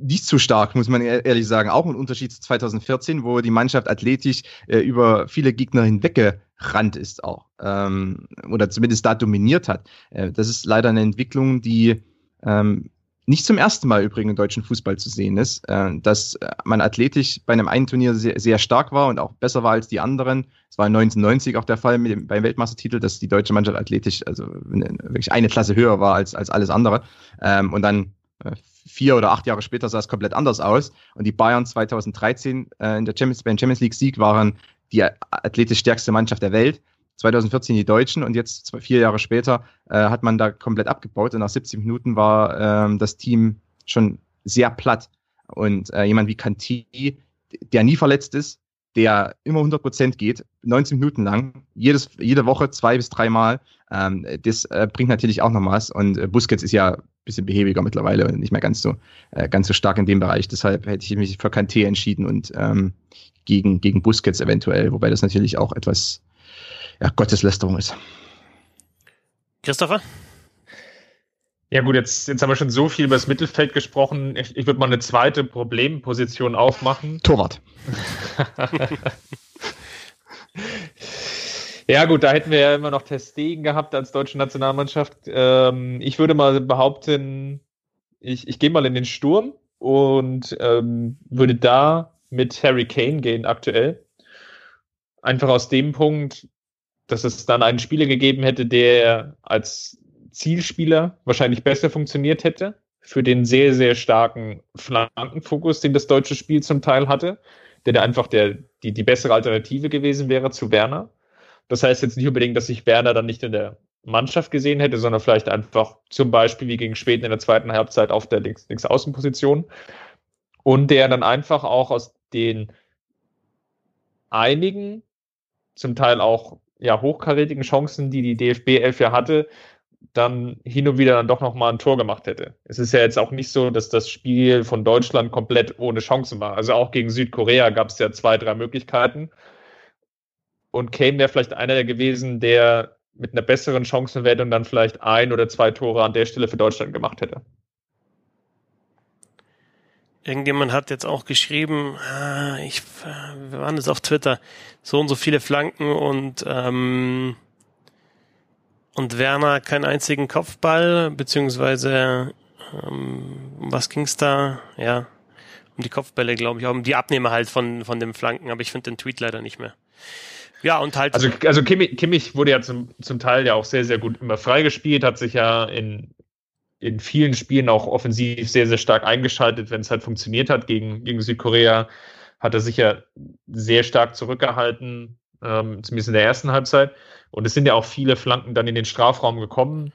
nicht so stark, muss man ehrlich sagen. Auch ein Unterschied zu 2014, wo die Mannschaft athletisch äh, über viele Gegner hinweggerannt ist auch. Ähm, oder zumindest da dominiert hat. Äh, das ist leider eine Entwicklung, die ähm, nicht zum ersten Mal übrigens im deutschen Fußball zu sehen ist, äh, dass man athletisch bei einem einen Turnier sehr, sehr stark war und auch besser war als die anderen. Es war 1990 auch der Fall mit dem, beim Weltmeistertitel, dass die deutsche Mannschaft athletisch also wirklich eine Klasse höher war als, als alles andere. Ähm, und dann äh, vier oder acht Jahre später sah es komplett anders aus. Und die Bayern 2013 äh, in der Champions, beim Champions League Sieg waren die athletisch stärkste Mannschaft der Welt. 2014 die Deutschen und jetzt zwei, vier Jahre später äh, hat man da komplett abgebaut und nach 70 Minuten war ähm, das Team schon sehr platt. Und äh, jemand wie Kanti, der nie verletzt ist, der immer 100 Prozent geht, 19 Minuten lang, jedes, jede Woche zwei bis dreimal. Ähm, das äh, bringt natürlich auch noch was. Und äh, Busquets ist ja bisschen behäbiger mittlerweile und nicht mehr ganz so, äh, ganz so stark in dem Bereich. Deshalb hätte ich mich für Kanté entschieden und ähm, gegen, gegen Busquets eventuell, wobei das natürlich auch etwas ja, Gotteslästerung ist. Christopher? Ja gut, jetzt, jetzt haben wir schon so viel über das Mittelfeld gesprochen. Ich, ich würde mal eine zweite Problemposition aufmachen. Torwart. ja gut, da hätten wir ja immer noch Testegen gehabt als deutsche Nationalmannschaft. Ähm, ich würde mal behaupten, ich, ich gehe mal in den Sturm und ähm, würde da mit Harry Kane gehen aktuell. Einfach aus dem Punkt, dass es dann einen Spieler gegeben hätte, der als Zielspieler wahrscheinlich besser funktioniert hätte für den sehr, sehr starken Flankenfokus, den das deutsche Spiel zum Teil hatte, der da einfach der, die, die bessere Alternative gewesen wäre zu Werner. Das heißt jetzt nicht unbedingt, dass ich Werner dann nicht in der Mannschaft gesehen hätte, sondern vielleicht einfach zum Beispiel wie gegen Schweden in der zweiten Halbzeit auf der Links Linksaußenposition. Und der dann einfach auch aus den einigen, zum Teil auch ja, hochkarätigen Chancen, die die DFB 11 ja hatte, dann hin und wieder dann doch nochmal ein Tor gemacht hätte. Es ist ja jetzt auch nicht so, dass das Spiel von Deutschland komplett ohne Chancen war. Also auch gegen Südkorea gab es ja zwei, drei Möglichkeiten. Und Kane wäre vielleicht einer gewesen, der mit einer besseren Chancenwertung dann vielleicht ein oder zwei Tore an der Stelle für Deutschland gemacht hätte. Irgendjemand hat jetzt auch geschrieben, ah, ich, wir waren es auf Twitter, so und so viele Flanken und ähm, und Werner keinen einzigen Kopfball, beziehungsweise ähm, was ging's da? Ja, um die Kopfbälle, glaube ich, auch um die Abnehmer halt von, von dem Flanken, aber ich finde den Tweet leider nicht mehr. Ja, und halt. Also, also Kimmich, Kimmich wurde ja zum, zum Teil ja auch sehr, sehr gut immer freigespielt, hat sich ja in, in vielen Spielen auch offensiv sehr, sehr stark eingeschaltet, wenn es halt funktioniert hat gegen, gegen Südkorea. Hat er sich ja sehr stark zurückgehalten, ähm, zumindest in der ersten Halbzeit. Und es sind ja auch viele Flanken dann in den Strafraum gekommen,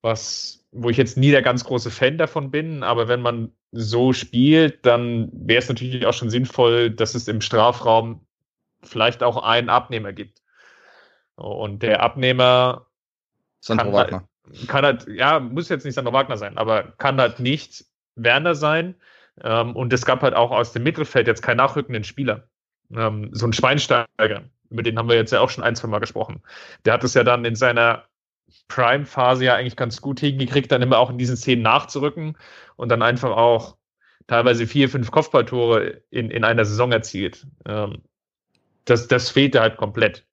was, wo ich jetzt nie der ganz große Fan davon bin, aber wenn man so spielt, dann wäre es natürlich auch schon sinnvoll, dass es im Strafraum vielleicht auch einen Abnehmer gibt. Und der Abnehmer Sandro kann Wagner. Halt, kann halt, ja, muss jetzt nicht Sandro Wagner sein, aber kann halt nicht Werner sein. Ähm, und es gab halt auch aus dem Mittelfeld jetzt keinen nachrückenden Spieler. Ähm, so ein Schweinsteiger, über den haben wir jetzt ja auch schon ein, zwei Mal gesprochen. Der hat es ja dann in seiner Prime-Phase ja eigentlich ganz gut hingekriegt, dann immer auch in diesen Szenen nachzurücken und dann einfach auch teilweise vier, fünf Kopfballtore in, in einer Saison erzielt. Ähm, das, das fehlte halt komplett.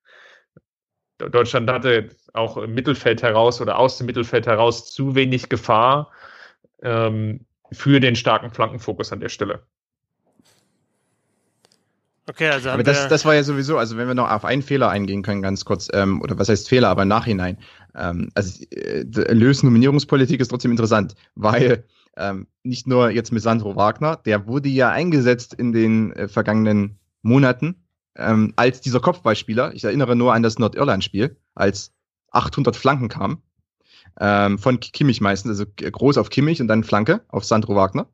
Deutschland hatte auch im Mittelfeld heraus oder aus dem Mittelfeld heraus zu wenig Gefahr ähm, für den starken Flankenfokus an der Stelle. Okay, also aber das, das war ja sowieso, also wenn wir noch auf einen Fehler eingehen können, ganz kurz, ähm, oder was heißt Fehler, aber im Nachhinein. Ähm, also äh, Lösnominierungspolitik ist trotzdem interessant, weil ähm, nicht nur jetzt mit Sandro Wagner, der wurde ja eingesetzt in den äh, vergangenen Monaten ähm, als dieser Kopfballspieler. Ich erinnere nur an das Nordirland-Spiel, als 800 Flanken kamen. Ähm, von Kimmich meistens, also groß auf Kimmich und dann Flanke auf Sandro Wagner.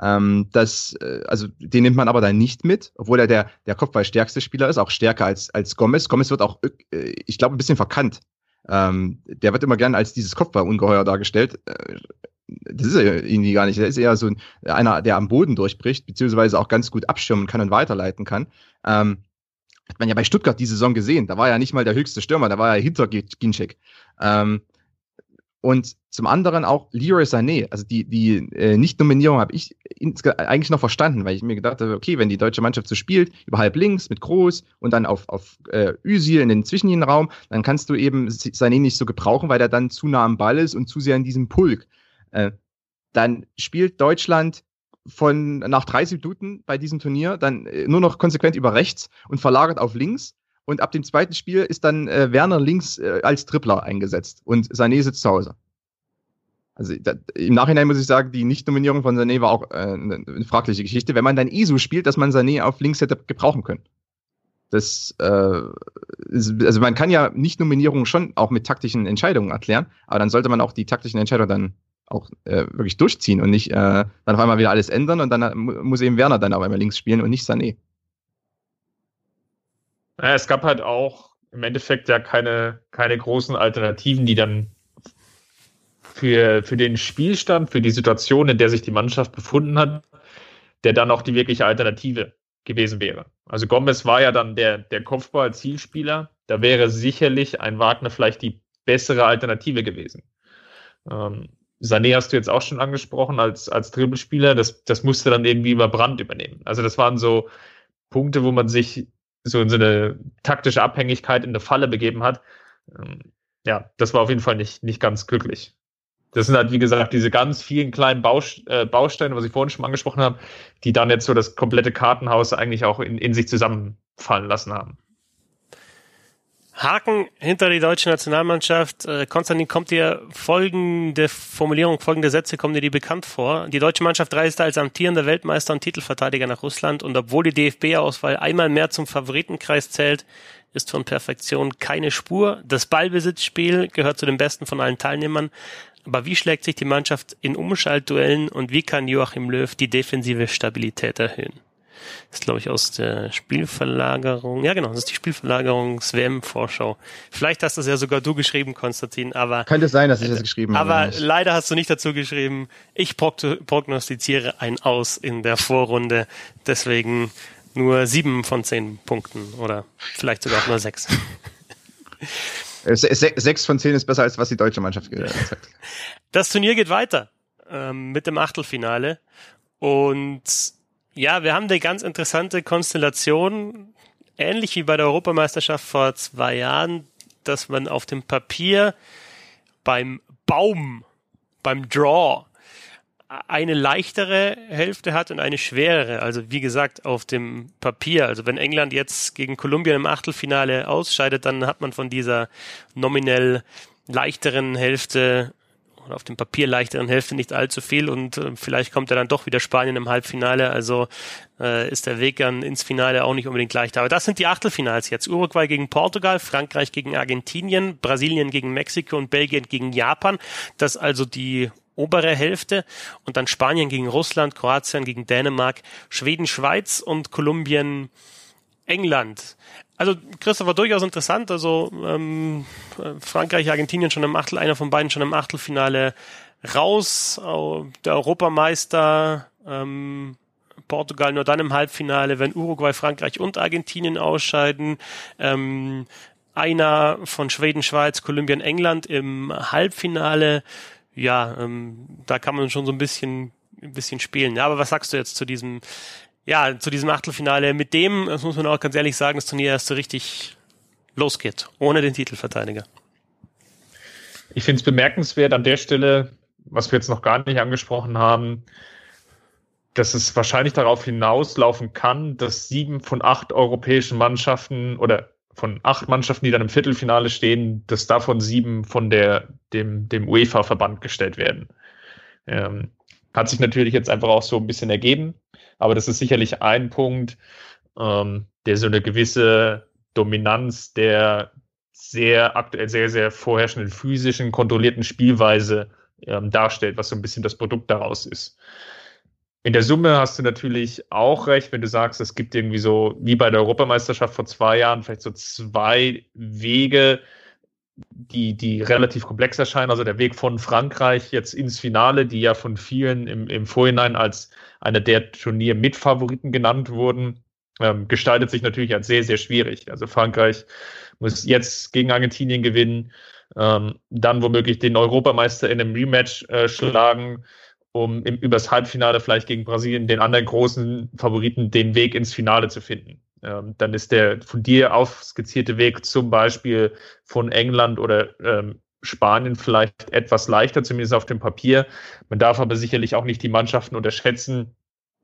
Ähm, das, äh, also den nimmt man aber dann nicht mit, obwohl er der, der Kopfballstärkste Spieler ist, auch stärker als, als Gomez. Gomez wird auch, äh, ich glaube, ein bisschen verkannt. Ähm, der wird immer gerne als dieses Kopfballungeheuer dargestellt. Äh, das ist er irgendwie gar nicht. Der ist eher so ein, einer, der am Boden durchbricht, beziehungsweise auch ganz gut abschirmen kann und weiterleiten kann. Ähm, hat man ja bei Stuttgart die Saison gesehen. Da war ja nicht mal der höchste Stürmer, da war er hinter Ginczek. Ähm, und zum anderen auch Leroy Sané. Also die, die äh, Nicht-Nominierung habe ich eigentlich noch verstanden, weil ich mir gedacht habe, okay, wenn die deutsche Mannschaft so spielt, über halb links mit Groß und dann auf, auf äh, Üsil in den Zwischenraum, dann kannst du eben Sané nicht so gebrauchen, weil er dann zu nah am Ball ist und zu sehr in diesem Pulk. Äh, dann spielt Deutschland von nach 30 Minuten bei diesem Turnier dann äh, nur noch konsequent über rechts und verlagert auf links. Und ab dem zweiten Spiel ist dann äh, Werner links äh, als Tripler eingesetzt und Sané sitzt zu Hause. Also da, im Nachhinein muss ich sagen, die Nicht-Nominierung von Sané war auch äh, eine, eine fragliche Geschichte. Wenn man dann ISO spielt, dass man Sané auf links hätte gebrauchen können. Das, äh, ist, also man kann ja Nicht-Nominierungen schon auch mit taktischen Entscheidungen erklären, aber dann sollte man auch die taktischen Entscheidungen dann auch äh, wirklich durchziehen und nicht äh, dann auf einmal wieder alles ändern und dann äh, muss eben Werner dann auf einmal links spielen und nicht Sané. Ja, es gab halt auch im Endeffekt ja keine, keine großen Alternativen, die dann für, für den Spielstand, für die Situation, in der sich die Mannschaft befunden hat, der dann auch die wirkliche Alternative gewesen wäre. Also Gomez war ja dann der, der Kopfball-Zielspieler. Da wäre sicherlich ein Wagner vielleicht die bessere Alternative gewesen. Ähm, Sané hast du jetzt auch schon angesprochen als, als Dribbelspieler. Das, das musste dann irgendwie über Brand übernehmen. Also das waren so Punkte, wo man sich so in so eine taktische Abhängigkeit in eine Falle begeben hat. Ähm, ja, das war auf jeden Fall nicht, nicht ganz glücklich. Das sind halt, wie gesagt, diese ganz vielen kleinen äh, Bausteine, was ich vorhin schon angesprochen habe, die dann jetzt so das komplette Kartenhaus eigentlich auch in, in sich zusammenfallen lassen haben. Haken hinter die deutsche Nationalmannschaft. Äh, Konstantin, kommt dir folgende Formulierung, folgende Sätze, kommen dir die bekannt vor? Die deutsche Mannschaft reiste als amtierender Weltmeister und Titelverteidiger nach Russland und obwohl die DFB-Auswahl einmal mehr zum Favoritenkreis zählt, ist von Perfektion keine Spur. Das Ballbesitzspiel gehört zu den besten von allen Teilnehmern. Aber wie schlägt sich die Mannschaft in Umschaltduellen und wie kann Joachim Löw die defensive Stabilität erhöhen? Das ist, glaube ich, aus der Spielverlagerung. Ja, genau, das ist die Spielverlagerungs-WM-Vorschau. Vielleicht hast das ja sogar du geschrieben, Konstantin, aber. Könnte sein, dass ich das geschrieben habe. Aber leider hast du nicht dazu geschrieben. Ich prognostiziere ein Aus in der Vorrunde. Deswegen nur sieben von zehn Punkten oder vielleicht sogar auch nur sechs. Äh, sechs von zehn ist besser als was die deutsche Mannschaft gesagt hat. Das Turnier geht weiter ähm, mit dem Achtelfinale und ja, wir haben eine ganz interessante Konstellation, ähnlich wie bei der Europameisterschaft vor zwei Jahren, dass man auf dem Papier beim Baum, beim Draw, eine leichtere Hälfte hat und eine schwerere. Also wie gesagt, auf dem Papier. Also wenn England jetzt gegen Kolumbien im Achtelfinale ausscheidet, dann hat man von dieser nominell leichteren Hälfte auf dem Papier leichteren Hälfte nicht allzu viel und äh, vielleicht kommt er dann doch wieder Spanien im Halbfinale. Also äh, ist der Weg dann ins Finale auch nicht unbedingt leicht. Aber das sind die Achtelfinals jetzt. Uruguay gegen Portugal, Frankreich gegen Argentinien, Brasilien gegen Mexiko und Belgien gegen Japan. Das also die obere Hälfte und dann Spanien gegen Russland, Kroatien gegen Dänemark, Schweden, Schweiz und Kolumbien, England. Also Christopher durchaus interessant. Also ähm, Frankreich, Argentinien schon im Achtel, einer von beiden schon im Achtelfinale raus. Der Europameister ähm, Portugal nur dann im Halbfinale, wenn Uruguay, Frankreich und Argentinien ausscheiden. Ähm, einer von Schweden, Schweiz, Kolumbien, England im Halbfinale. Ja, ähm, da kann man schon so ein bisschen, ein bisschen spielen. Ja, aber was sagst du jetzt zu diesem ja, zu diesem Achtelfinale. Mit dem, das muss man auch ganz ehrlich sagen, das Turnier erst so richtig losgeht, ohne den Titelverteidiger. Ich finde es bemerkenswert an der Stelle, was wir jetzt noch gar nicht angesprochen haben. dass es wahrscheinlich darauf hinauslaufen kann, dass sieben von acht europäischen Mannschaften oder von acht Mannschaften, die dann im Viertelfinale stehen, dass davon sieben von der, dem, dem UEFA-Verband gestellt werden. Ähm, hat sich natürlich jetzt einfach auch so ein bisschen ergeben, aber das ist sicherlich ein Punkt, ähm, der so eine gewisse Dominanz der sehr aktuell sehr, sehr vorherrschenden physischen, kontrollierten Spielweise ähm, darstellt, was so ein bisschen das Produkt daraus ist. In der Summe hast du natürlich auch recht, wenn du sagst, es gibt irgendwie so, wie bei der Europameisterschaft vor zwei Jahren, vielleicht so zwei Wege, die, die relativ komplex erscheinen. Also der Weg von Frankreich jetzt ins Finale, die ja von vielen im, im Vorhinein als einer der Turnier-Mitfavoriten genannt wurden, ähm, gestaltet sich natürlich als sehr, sehr schwierig. Also Frankreich muss jetzt gegen Argentinien gewinnen, ähm, dann womöglich den Europameister in einem Rematch äh, schlagen, um im, übers Halbfinale vielleicht gegen Brasilien, den anderen großen Favoriten, den Weg ins Finale zu finden. Ähm, dann ist der von dir aufskizzierte Weg zum Beispiel von England oder ähm, Spanien vielleicht etwas leichter, zumindest auf dem Papier. Man darf aber sicherlich auch nicht die Mannschaften unterschätzen,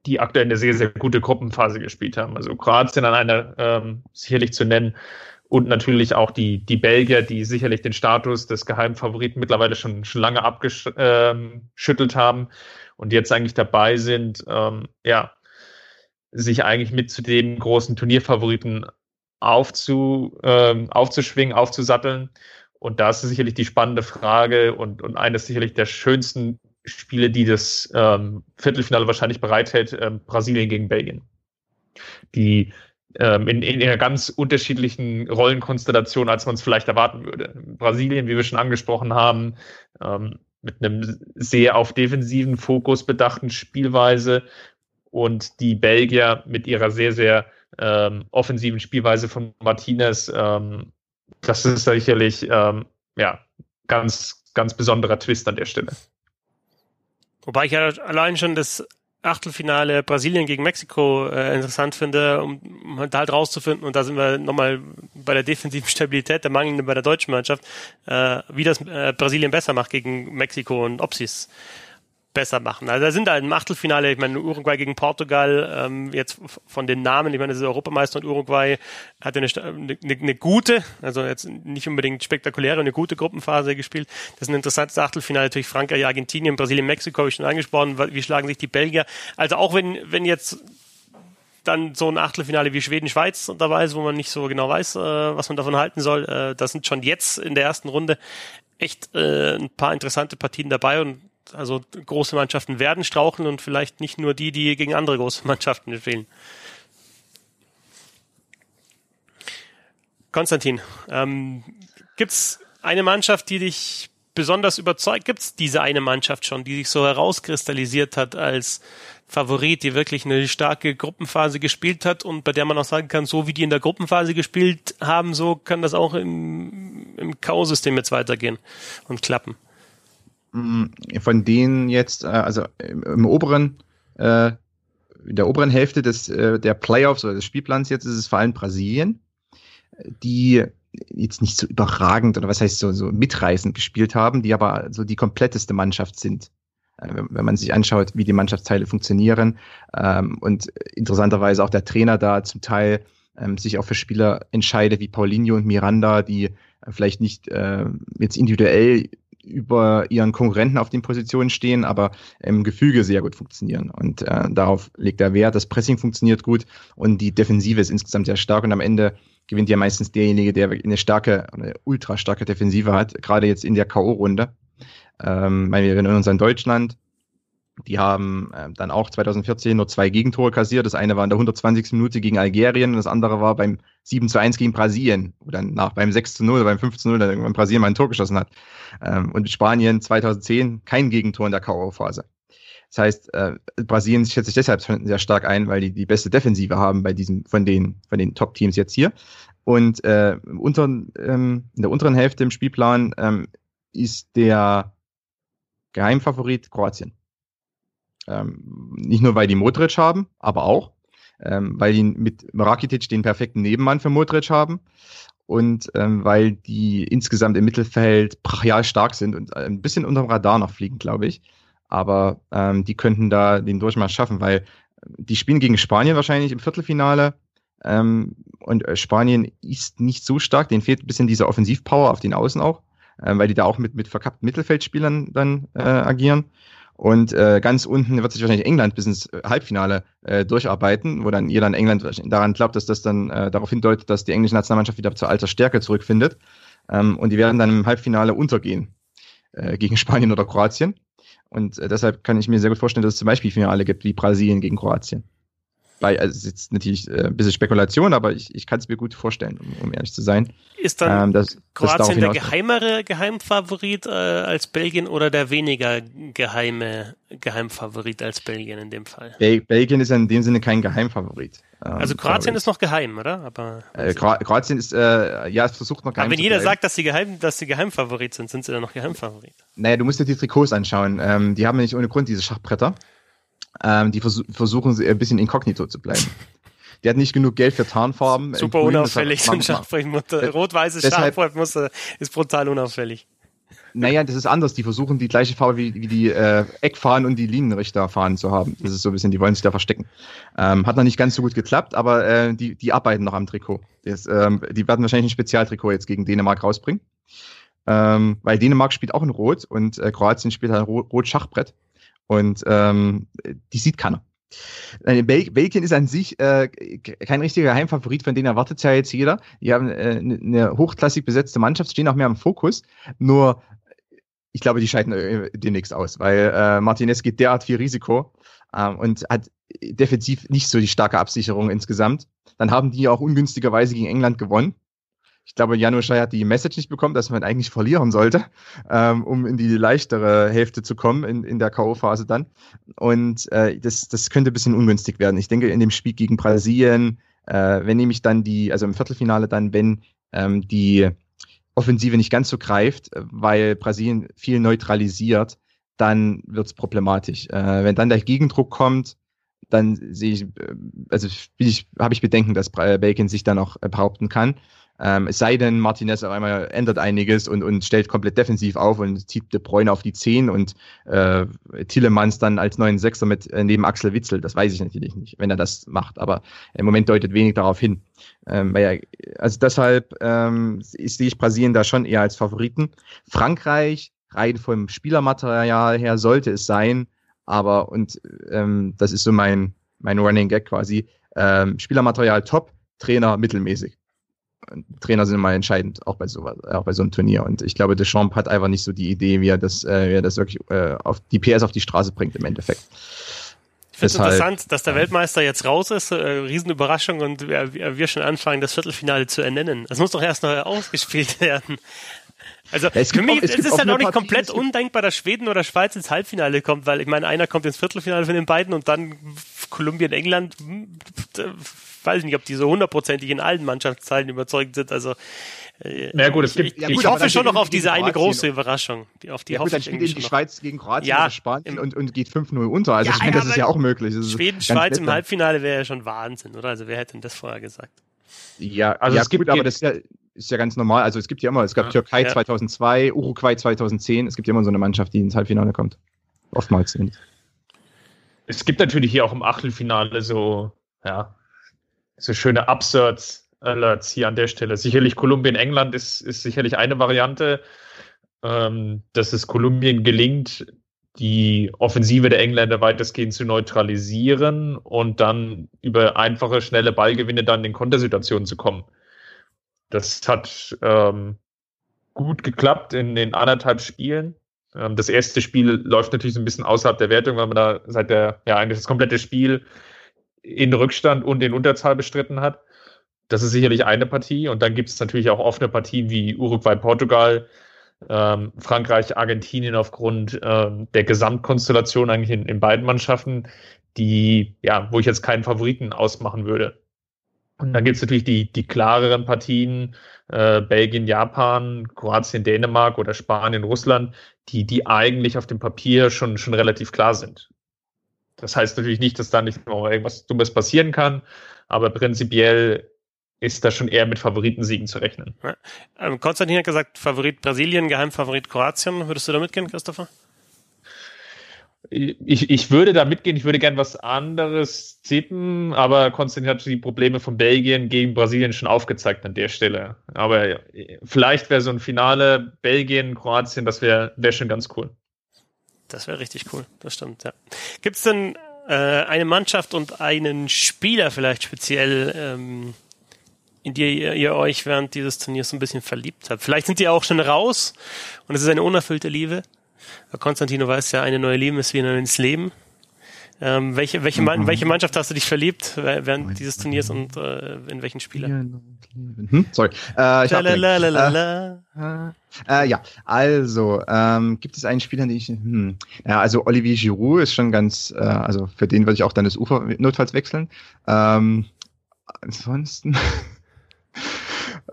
die aktuell eine sehr, sehr gute Gruppenphase gespielt haben. Also Kroatien an einer ähm, sicherlich zu nennen und natürlich auch die, die Belgier, die sicherlich den Status des Geheimfavoriten mittlerweile schon, schon lange abgeschüttelt ähm, haben und jetzt eigentlich dabei sind, ähm, ja, sich eigentlich mit zu dem großen Turnierfavoriten aufzu, ähm, aufzuschwingen, aufzusatteln. Und da ist sicherlich die spannende Frage und, und eines sicherlich der schönsten Spiele, die das ähm, Viertelfinale wahrscheinlich bereithält, ähm, Brasilien gegen Belgien. Die ähm, in, in einer ganz unterschiedlichen Rollenkonstellation, als man es vielleicht erwarten würde. Brasilien, wie wir schon angesprochen haben, ähm, mit einem sehr auf defensiven Fokus bedachten Spielweise und die Belgier mit ihrer sehr, sehr ähm, offensiven Spielweise von Martinez. Ähm, das ist sicherlich ähm, ja ganz, ganz besonderer Twist an der Stelle. Wobei ich ja allein schon das Achtelfinale Brasilien gegen Mexiko äh, interessant finde, um, um halt rauszufinden, und da sind wir nochmal bei der defensiven Stabilität, der mangelnden bei der deutschen Mannschaft, äh, wie das äh, Brasilien besser macht gegen Mexiko und ob sie es besser machen. Also da sind halt im Achtelfinale, ich meine, Uruguay gegen Portugal, ähm, jetzt von den Namen, ich meine, das ist Europameister und Uruguay hatte eine, eine, eine gute, also jetzt nicht unbedingt spektakuläre, eine gute Gruppenphase gespielt. Das ist ein interessantes Achtelfinale, natürlich Frankreich, Argentinien, Brasilien, Mexiko, habe ich schon angesprochen, wie schlagen sich die Belgier. Also auch wenn, wenn jetzt dann so ein Achtelfinale wie Schweden-Schweiz dabei ist, wo man nicht so genau weiß, äh, was man davon halten soll. Äh, da sind schon jetzt in der ersten Runde echt äh, ein paar interessante Partien dabei und also große Mannschaften werden straucheln und vielleicht nicht nur die, die gegen andere große Mannschaften spielen. Konstantin, ähm, gibt es eine Mannschaft, die dich besonders überzeugt? Gibt es diese eine Mannschaft schon, die sich so herauskristallisiert hat als Favorit, die wirklich eine starke Gruppenphase gespielt hat und bei der man auch sagen kann, so wie die in der Gruppenphase gespielt haben, so kann das auch im, im K.O.-System jetzt weitergehen und klappen? Mm, von denen jetzt, äh, also im, im oberen, äh, in der oberen Hälfte des, äh, der Playoffs oder des Spielplans jetzt ist es vor allem Brasilien, die jetzt nicht so überragend oder was heißt so, so mitreißend gespielt haben, die aber so die kompletteste Mannschaft sind. Wenn man sich anschaut, wie die Mannschaftsteile funktionieren ähm, und interessanterweise auch der Trainer da zum Teil ähm, sich auch für Spieler entscheidet, wie Paulinho und Miranda, die vielleicht nicht äh, jetzt individuell über ihren Konkurrenten auf den Positionen stehen, aber im Gefüge sehr gut funktionieren. Und äh, darauf legt er Wert. Das Pressing funktioniert gut und die Defensive ist insgesamt sehr stark und am Ende gewinnt ja meistens derjenige, der eine starke, eine ultra starke Defensive hat, gerade jetzt in der K.O.-Runde. Ähm, wir erinnern uns an Deutschland, die haben äh, dann auch 2014 nur zwei Gegentore kassiert. Das eine war in der 120. Minute gegen Algerien und das andere war beim 7 zu 1 gegen Brasilien, wo dann nach beim 6 zu 0 oder beim 5 zu 0 dann irgendwann Brasilien mal ein Tor geschossen hat. Ähm, und Spanien 2010 kein Gegentor in der K.O.-Phase. Das heißt, äh, Brasilien schätzt sich deshalb sehr stark ein, weil die die beste Defensive haben bei diesem von den von den Top-Teams jetzt hier. Und äh, unter, ähm, in der unteren Hälfte im Spielplan ähm, ist der Geheimfavorit Kroatien. Ähm, nicht nur, weil die Modric haben, aber auch, ähm, weil die mit Rakitic den perfekten Nebenmann für Modric haben und ähm, weil die insgesamt im Mittelfeld brachial stark sind und ein bisschen unterm Radar noch fliegen, glaube ich. aber ähm, die könnten da den Durchmarsch schaffen, weil die spielen gegen Spanien wahrscheinlich im Viertelfinale. Ähm, und äh, Spanien ist nicht so stark, denen fehlt ein bisschen diese Offensivpower auf den Außen auch, äh, weil die da auch mit, mit verkappten Mittelfeldspielern dann äh, agieren. Und äh, ganz unten wird sich wahrscheinlich England bis ins Halbfinale äh, durcharbeiten, wo dann ihr dann England daran glaubt, dass das dann äh, darauf hindeutet, dass die englische Nationalmannschaft wieder zur alter Stärke zurückfindet. Ähm, und die werden dann im Halbfinale untergehen äh, gegen Spanien oder Kroatien. Und äh, deshalb kann ich mir sehr gut vorstellen, dass es zum Beispiel Finale gibt wie Brasilien gegen Kroatien. Weil, also es ist jetzt natürlich äh, ein bisschen Spekulation, aber ich, ich kann es mir gut vorstellen, um, um, ehrlich zu sein. Ist dann ähm, dass, Kroatien der geheimere Geheimfavorit äh, als Belgien oder der weniger geheime Geheimfavorit als Belgien in dem Fall? Bel Belgien ist in dem Sinne kein Geheimfavorit. Ähm, also Kroatien ist noch geheim, oder? Aber äh, Kroatien ist äh, ja es versucht noch geheim Aber wenn jeder sagt, dass sie geheim, dass sie Geheimfavorit sind, sind sie dann noch Geheimfavorit? Naja, du musst dir die Trikots anschauen. Ähm, die haben ja nicht ohne Grund diese Schachbretter. Ähm, die vers versuchen ein bisschen inkognito zu bleiben. Der hat nicht genug Geld für Tarnfarben. Super Grün, unauffällig, so ein Schachbrettmuster. Rot-weißes Schachbrettmuster ist brutal unauffällig. Naja, das ist anders. Die versuchen die gleiche Farbe wie, wie die äh, Eckfahnen und die Linienrichterfahnen zu haben. Das ist so ein bisschen, die wollen sich da verstecken. Ähm, hat noch nicht ganz so gut geklappt, aber äh, die, die arbeiten noch am Trikot. Das, ähm, die werden wahrscheinlich ein Spezialtrikot jetzt gegen Dänemark rausbringen. Ähm, weil Dänemark spielt auch in Rot und äh, Kroatien spielt halt Rot-Schachbrett. Und ähm, die sieht keiner. Bel Belgien ist an sich äh, kein richtiger Geheimfavorit, von denen erwartet ja jetzt jeder. Die haben äh, eine hochklassig besetzte Mannschaft, stehen auch mehr im Fokus. Nur, ich glaube, die scheiden äh, demnächst aus, weil äh, Martinez geht derart viel Risiko ähm, und hat defensiv nicht so die starke Absicherung insgesamt. Dann haben die auch ungünstigerweise gegen England gewonnen ich glaube, Janusz hat die Message nicht bekommen, dass man eigentlich verlieren sollte, ähm, um in die leichtere Hälfte zu kommen, in, in der K.O.-Phase dann. Und äh, das, das könnte ein bisschen ungünstig werden. Ich denke, in dem Spiel gegen Brasilien, äh, wenn nämlich dann die, also im Viertelfinale dann, wenn ähm, die Offensive nicht ganz so greift, weil Brasilien viel neutralisiert, dann wird es problematisch. Äh, wenn dann der Gegendruck kommt, dann sehe ich, äh, also ich, habe ich Bedenken, dass Belgien sich dann auch behaupten kann. Ähm, es sei denn, Martinez auf einmal ändert einiges und, und stellt komplett defensiv auf und zieht De Bruyne auf die 10 und äh, Tillemans dann als neuen Sechser mit äh, neben Axel Witzel. Das weiß ich natürlich nicht, wenn er das macht, aber im Moment deutet wenig darauf hin. Ähm, ja, also deshalb ähm, sehe ich Brasilien da schon eher als Favoriten. Frankreich, rein vom Spielermaterial her, sollte es sein, aber und ähm, das ist so mein, mein Running Gag quasi. Ähm, Spielermaterial top, Trainer mittelmäßig. Trainer sind immer entscheidend, auch bei so, auch bei so einem Turnier. Und ich glaube, Deschamps hat einfach nicht so die Idee, wie er das, äh, wie er das wirklich äh, auf die PS auf die Straße bringt im Endeffekt. Ich finde es interessant, dass der Weltmeister jetzt raus ist, äh, Riesenüberraschung und wir, wir schon anfangen, das Viertelfinale zu ernennen. Das muss doch erst noch ausgespielt werden. Also ja, für mich auch, es ist es halt auch nicht Partie, komplett undenkbar, dass Schweden oder Schweiz ins Halbfinale kommt, weil ich meine, einer kommt ins Viertelfinale von den beiden und dann Kolumbien, England, hm, weiß nicht, ob die so hundertprozentig in allen Mannschaftsteilen überzeugt sind. Also äh, Na gut, es gibt, ich, ja, gut, ich hoffe schon noch auf diese eine große Überraschung. Die, auf die ja, gut, dann spielt eben die Schweiz gegen Kroatien ja, oder Spanien und, und geht 5-0 unter. Also ja, ich meine, das ist ja auch möglich. Schweden, Schweiz im Halbfinale wäre ja schon Wahnsinn, oder? Also wer hätte denn das vorher gesagt? Ja, also ja, es gibt, gut, aber das ist ja, ist ja ganz normal. Also es gibt ja immer, es gab ja, Türkei 2002, Uruguay 2010. Es gibt ja immer so eine Mannschaft, die ins Halbfinale kommt. Oftmals zumindest. Es gibt natürlich hier auch im Achtelfinale so, ja, so schöne Absurds Alerts hier an der Stelle. Sicherlich Kolumbien, England ist, ist sicherlich eine Variante, ähm, dass es Kolumbien gelingt, die Offensive der Engländer weitestgehend zu neutralisieren und dann über einfache, schnelle Ballgewinne dann in Kontersituationen zu kommen. Das hat ähm, gut geklappt in den anderthalb Spielen. Ähm, das erste Spiel läuft natürlich so ein bisschen außerhalb der Wertung, weil man da seit der, ja, eigentlich das komplette Spiel in Rückstand und in Unterzahl bestritten hat. Das ist sicherlich eine Partie. Und dann gibt es natürlich auch offene Partien wie Uruguay, Portugal, ähm, Frankreich, Argentinien aufgrund ähm, der Gesamtkonstellation eigentlich in, in beiden Mannschaften, die, ja, wo ich jetzt keinen Favoriten ausmachen würde. Und dann gibt es natürlich die, die klareren Partien, äh, Belgien, Japan, Kroatien, Dänemark oder Spanien, Russland, die, die eigentlich auf dem Papier schon, schon relativ klar sind. Das heißt natürlich nicht, dass da nicht noch irgendwas Dummes passieren kann, aber prinzipiell ist da schon eher mit Favoritensiegen zu rechnen. Ja. Ähm, Konstantin hat gesagt, Favorit Brasilien, Geheimfavorit Kroatien. Würdest du da mitgehen, Christopher? Ich, ich würde da mitgehen, ich würde gern was anderes tippen, aber Konstantin hat die Probleme von Belgien gegen Brasilien schon aufgezeigt an der Stelle. Aber vielleicht wäre so ein Finale Belgien, Kroatien, das wäre wär schon ganz cool. Das wäre richtig cool, das stimmt, ja. Gibt es denn äh, eine Mannschaft und einen Spieler vielleicht speziell, ähm, in die ihr, ihr, euch während dieses Turniers so ein bisschen verliebt habt? Vielleicht sind die auch schon raus und es ist eine unerfüllte Liebe. Konstantino weiß ja, eine neue Liebe ist wie ein neues Leben. Ähm, welche, welche, mhm. welche Mannschaft hast du dich verliebt während dieses Turniers und äh, in welchen Spieler? Hm, sorry. Äh, ich äh, äh, ja, also ähm, gibt es einen Spieler, den ich, hm, ja, also Olivier Giroud ist schon ganz, äh, also für den würde ich auch dann das Ufer notfalls wechseln. Ähm, ansonsten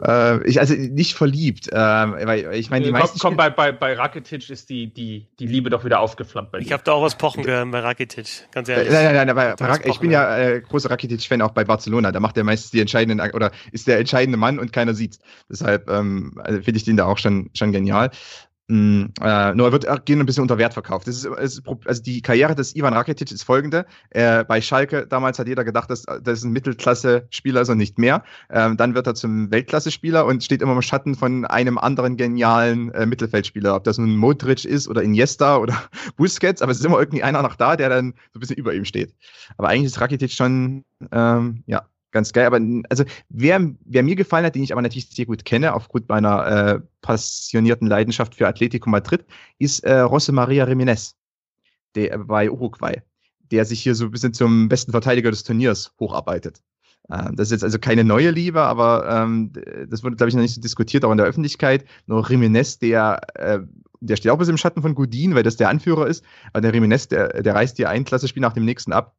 äh, ich also nicht verliebt, äh, weil ich meine die meisten. Komm, komm bei, bei, bei Rakitic ist die, die, die Liebe doch wieder aufgeflammt bei dir. Ich habe da auch was pochen gehört bei Rakitic, ganz ehrlich. Nein, nein, nein, bei, bei Rak ich bin ja äh, großer Rakitic-Fan auch bei Barcelona. Da macht er meistens die entscheidenden oder ist der entscheidende Mann und keiner sieht's. Deshalb ähm, also finde ich den da auch schon schon genial. Mm, äh, nur er wird gehen ein bisschen unter Wert verkauft. Das ist, ist, also die Karriere des Ivan Rakitic ist folgende. Äh, bei Schalke damals hat jeder gedacht, dass das ein Mittelklasse-Spieler ist und nicht mehr. Ähm, dann wird er zum Weltklasse-Spieler und steht immer im Schatten von einem anderen genialen äh, Mittelfeldspieler. Ob das nun Modric ist oder Iniesta oder Busquets, aber es ist immer irgendwie einer noch da, der dann so ein bisschen über ihm steht. Aber eigentlich ist Rakitic schon, ähm, ja, ganz geil. Aber also wer, wer mir gefallen hat, den ich aber natürlich sehr gut kenne, aufgrund meiner äh, passionierten Leidenschaft für Atletico Madrid, ist äh, José Maria Jiménez, der bei Uruguay, der sich hier so ein bisschen zum besten Verteidiger des Turniers hocharbeitet. Äh, das ist jetzt also keine neue Liebe, aber ähm, das wurde, glaube ich, noch nicht so diskutiert, auch in der Öffentlichkeit. Nur Jiménez, der äh, der steht auch bisschen im Schatten von Godin, weil das der Anführer ist. Aber der Jiménez, der, der reißt hier ein Klassespiel nach dem nächsten ab.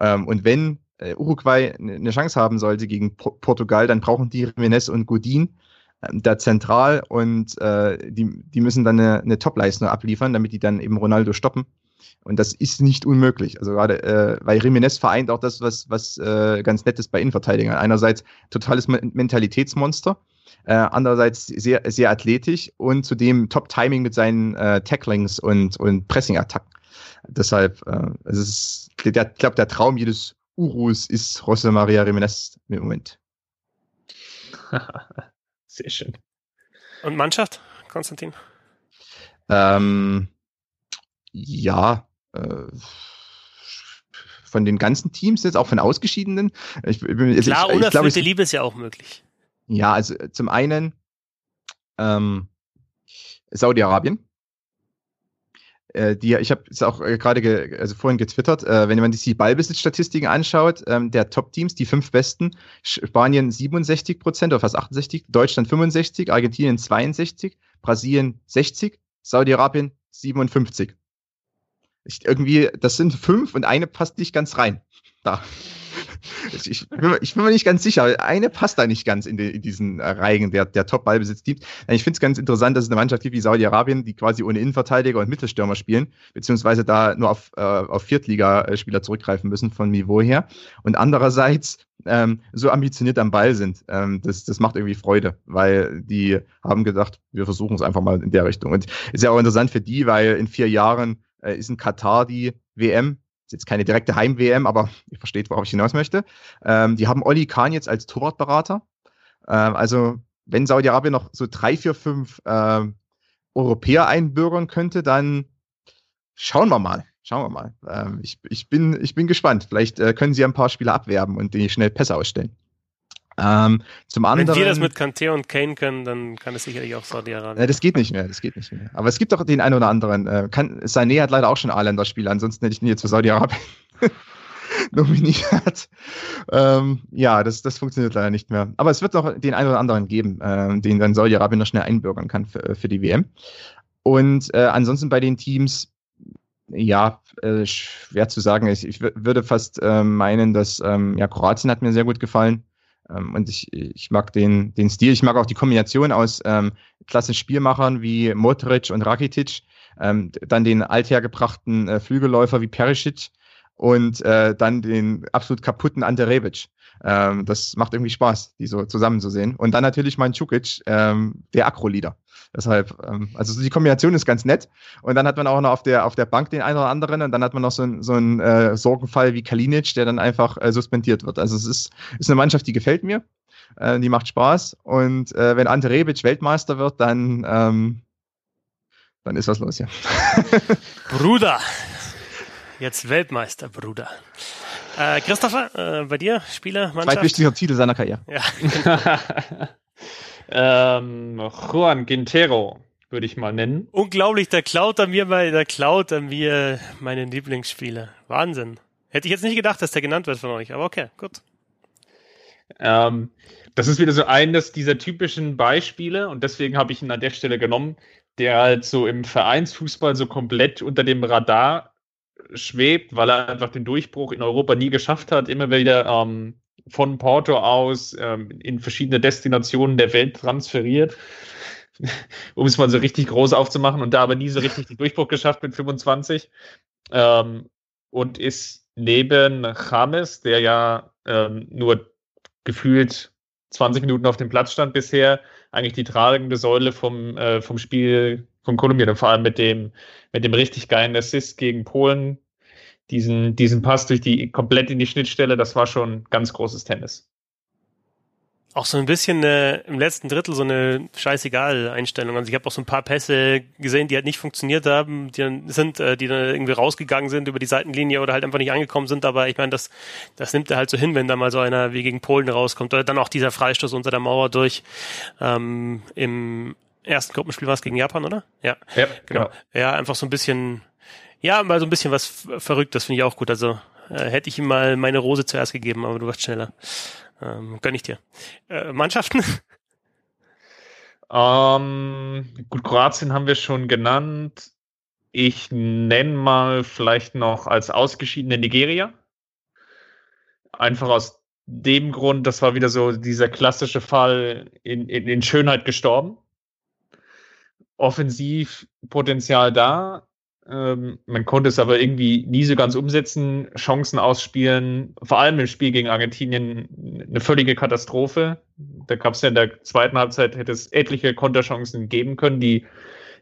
Ähm, und wenn Uruguay eine Chance haben sollte gegen po Portugal, dann brauchen die Jiménez und Godin äh, da zentral und äh, die, die müssen dann eine, eine Top-Leistung abliefern, damit die dann eben Ronaldo stoppen. Und das ist nicht unmöglich. Also gerade, äh, weil Jiménez vereint auch das, was, was äh, ganz nett ist bei Innenverteidigern. Einerseits totales Mentalitätsmonster, äh, andererseits sehr, sehr athletisch und zudem Top-Timing mit seinen äh, Tacklings und, und Pressing-Attacken. Deshalb, äh, es ist, ich glaube, der Traum jedes Urus ist José Maria Jiménez im Moment. Sehr schön. Und Mannschaft, Konstantin? Ähm, ja, äh, von den ganzen Teams jetzt auch von ausgeschiedenen. Ich, also Klar, ich, unerfüllte ich, ich, Liebe ist ja auch möglich. Ja, also zum einen ähm, Saudi-Arabien. Äh, die, ich habe es auch äh, gerade also vorhin getwittert, äh, wenn man sich die Ballbesitzstatistiken anschaut, ähm, der Top-Teams, die fünf besten, Spanien 67 Prozent oder fast 68, Deutschland 65, Argentinien 62, Brasilien 60, Saudi-Arabien 57. Ich, irgendwie, das sind fünf und eine passt nicht ganz rein. Da. Ich, ich, bin, ich, bin, mir nicht ganz sicher. Eine passt da nicht ganz in, die, in diesen äh, Reigen der, der Top-Ballbesitz-Teams. Ich finde es ganz interessant, dass es eine Mannschaft gibt wie Saudi-Arabien, die quasi ohne Innenverteidiger und Mittelstürmer spielen, beziehungsweise da nur auf, äh, auf Viertligaspieler zurückgreifen müssen von Niveau her. Und andererseits ähm, so ambitioniert am Ball sind. Ähm, das, das macht irgendwie Freude, weil die haben gedacht, wir versuchen es einfach mal in der Richtung. Und ist ja auch interessant für die, weil in vier Jahren äh, ist in Katar die WM ist jetzt keine direkte Heim-WM, aber ihr versteht, worauf ich hinaus möchte. Ähm, die haben Olli Kahn jetzt als Torwartberater. Ähm, also, wenn Saudi-Arabien noch so drei, vier, fünf ähm, Europäer einbürgern könnte, dann schauen wir mal. Schauen wir mal. Ähm, ich, ich, bin, ich bin gespannt. Vielleicht äh, können sie ein paar Spieler abwerben und die schnell Pässe ausstellen. Ähm, zum anderen, Wenn wir das mit Kante und Kane können, dann kann es sicherlich auch Saudi-Arabien. Ja, das geht nicht mehr, das geht nicht mehr. Aber es gibt doch den einen oder anderen. Äh, kann, Sané hat leider auch schon A-Länder-Spiele, ansonsten hätte ich ihn jetzt für Saudi-Arabien nominiert. Ähm, ja, das, das funktioniert leider nicht mehr. Aber es wird noch den einen oder anderen geben, äh, den dann Saudi-Arabien noch schnell einbürgern kann für, für die WM. Und äh, ansonsten bei den Teams, ja, äh, schwer zu sagen. Ich, ich würde fast äh, meinen, dass ähm, ja, Kroatien hat mir sehr gut gefallen. Ähm, und ich, ich mag den, den Stil, ich mag auch die Kombination aus ähm, klassischen Spielmachern wie Modric und Rakitic, ähm, dann den althergebrachten äh, Flügelläufer wie Perisic, und äh, dann den absolut kaputten Ante Rebic. Ähm, das macht irgendwie Spaß, die so zusammenzusehen. Und dann natürlich mein Čukic, ähm, der Akro-Leader. Deshalb, ähm, also die Kombination ist ganz nett. Und dann hat man auch noch auf der, auf der Bank den einen oder anderen und dann hat man noch so, so einen äh, Sorgenfall wie Kalinic, der dann einfach äh, suspendiert wird. Also es ist, ist eine Mannschaft, die gefällt mir. Äh, die macht Spaß. Und äh, wenn Ante Rebic Weltmeister wird, dann, ähm, dann ist was los, ja. Bruder. Jetzt Weltmeister, Bruder. Äh, Christopher, äh, bei dir, Spieler, Mannschaft? Zweitwichtiger Titel seiner Karriere. Ja. ähm, Juan Quintero würde ich mal nennen. Unglaublich, da klaut er mir mal, da klaut er mir meinen Lieblingsspieler. Wahnsinn. Hätte ich jetzt nicht gedacht, dass der genannt wird von euch, aber okay, gut. Ähm, das ist wieder so eines dieser typischen Beispiele und deswegen habe ich ihn an der Stelle genommen, der halt so im Vereinsfußball so komplett unter dem Radar schwebt, weil er einfach den Durchbruch in Europa nie geschafft hat, immer wieder ähm, von Porto aus ähm, in verschiedene Destinationen der Welt transferiert, um es mal so richtig groß aufzumachen und da aber nie so richtig den Durchbruch geschafft mit 25 ähm, und ist neben James, der ja ähm, nur gefühlt 20 Minuten auf dem Platz stand bisher, eigentlich die tragende Säule vom, äh, vom Spiel von Kolumbien und vor allem mit dem, mit dem richtig geilen Assist gegen Polen, diesen, diesen Pass durch die komplett in die Schnittstelle, das war schon ganz großes Tennis. Auch so ein bisschen äh, im letzten Drittel so eine scheißegal Einstellung. Also ich habe auch so ein paar Pässe gesehen, die halt nicht funktioniert haben, die dann sind, äh, die dann irgendwie rausgegangen sind über die Seitenlinie oder halt einfach nicht angekommen sind. Aber ich meine, das, das nimmt er halt so hin, wenn da mal so einer wie gegen Polen rauskommt. Oder dann auch dieser Freistoß unter der Mauer durch ähm, im ersten Gruppenspiel war es gegen Japan, oder? Ja, Ja, genau. Ja, einfach so ein bisschen, ja, mal so ein bisschen was Verrücktes finde ich auch gut. Also äh, hätte ich ihm mal meine Rose zuerst gegeben, aber du warst schneller. Ähm, gönn ich dir. Äh, Mannschaften? Ähm, gut, Kroatien haben wir schon genannt. Ich nenne mal vielleicht noch als ausgeschiedene Nigeria. Einfach aus dem Grund, das war wieder so dieser klassische Fall in, in, in Schönheit gestorben. Offensivpotenzial da, ähm, man konnte es aber irgendwie nie so ganz umsetzen, Chancen ausspielen, vor allem im Spiel gegen Argentinien eine völlige Katastrophe. Da gab es ja in der zweiten Halbzeit, hätte es etliche Konterchancen geben können, die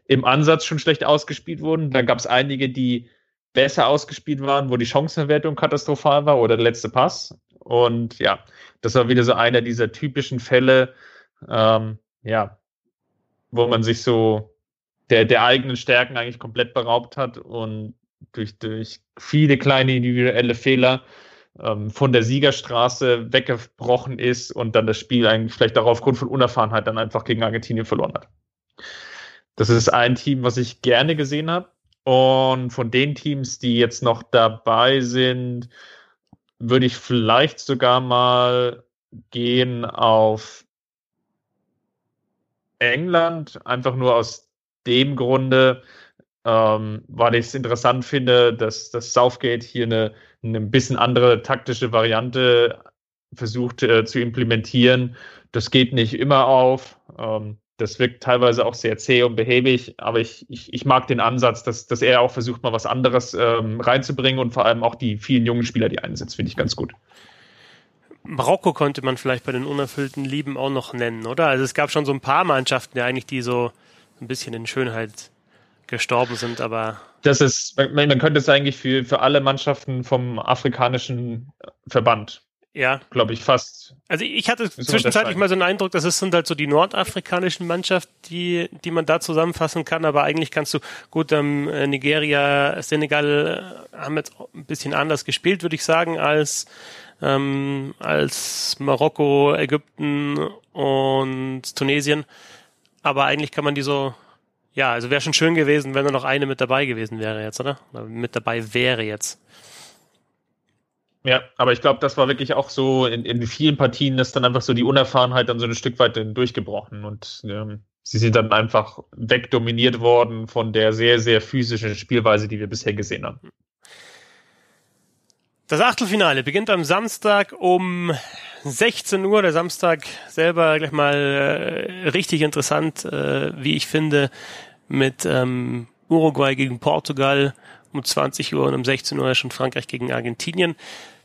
im Ansatz schon schlecht ausgespielt wurden. Dann gab es einige, die besser ausgespielt waren, wo die Chancenverwertung katastrophal war oder der letzte Pass. Und ja, das war wieder so einer dieser typischen Fälle, ähm, ja, wo man sich so der, der eigenen Stärken eigentlich komplett beraubt hat und durch, durch viele kleine individuelle Fehler ähm, von der Siegerstraße weggebrochen ist und dann das Spiel eigentlich vielleicht auch aufgrund von Unerfahrenheit dann einfach gegen Argentinien verloren hat. Das ist ein Team, was ich gerne gesehen habe. Und von den Teams, die jetzt noch dabei sind, würde ich vielleicht sogar mal gehen auf England, einfach nur aus dem Grunde, ähm, weil ich es interessant finde, dass, dass Southgate hier eine, eine ein bisschen andere taktische Variante versucht äh, zu implementieren. Das geht nicht immer auf. Ähm, das wirkt teilweise auch sehr zäh und behäbig, aber ich, ich, ich mag den Ansatz, dass, dass er auch versucht, mal was anderes ähm, reinzubringen und vor allem auch die vielen jungen Spieler, die einsetzt, finde ich ganz gut. Marokko konnte man vielleicht bei den unerfüllten Lieben auch noch nennen, oder? Also es gab schon so ein paar Mannschaften, die eigentlich die so ein bisschen in Schönheit gestorben sind, aber. Das ist, man, man könnte es eigentlich für, für alle Mannschaften vom afrikanischen Verband ja. glaube ich, fast. Also ich hatte zwischenzeitlich mal so einen Eindruck, dass es sind halt so die nordafrikanischen Mannschaften, die, die man da zusammenfassen kann, aber eigentlich kannst du, gut, ähm, Nigeria, Senegal äh, haben jetzt ein bisschen anders gespielt, würde ich sagen, als, ähm, als Marokko, Ägypten und Tunesien. Aber eigentlich kann man die so, ja, also wäre schon schön gewesen, wenn da noch eine mit dabei gewesen wäre jetzt, oder? oder mit dabei wäre jetzt. Ja, aber ich glaube, das war wirklich auch so in, in vielen Partien, ist dann einfach so die Unerfahrenheit dann so ein Stück weit durchgebrochen und ähm, sie sind dann einfach wegdominiert worden von der sehr, sehr physischen Spielweise, die wir bisher gesehen haben. Das Achtelfinale beginnt am Samstag um 16 Uhr. Der Samstag selber gleich mal äh, richtig interessant, äh, wie ich finde, mit ähm, Uruguay gegen Portugal um 20 Uhr und um 16 Uhr schon Frankreich gegen Argentinien.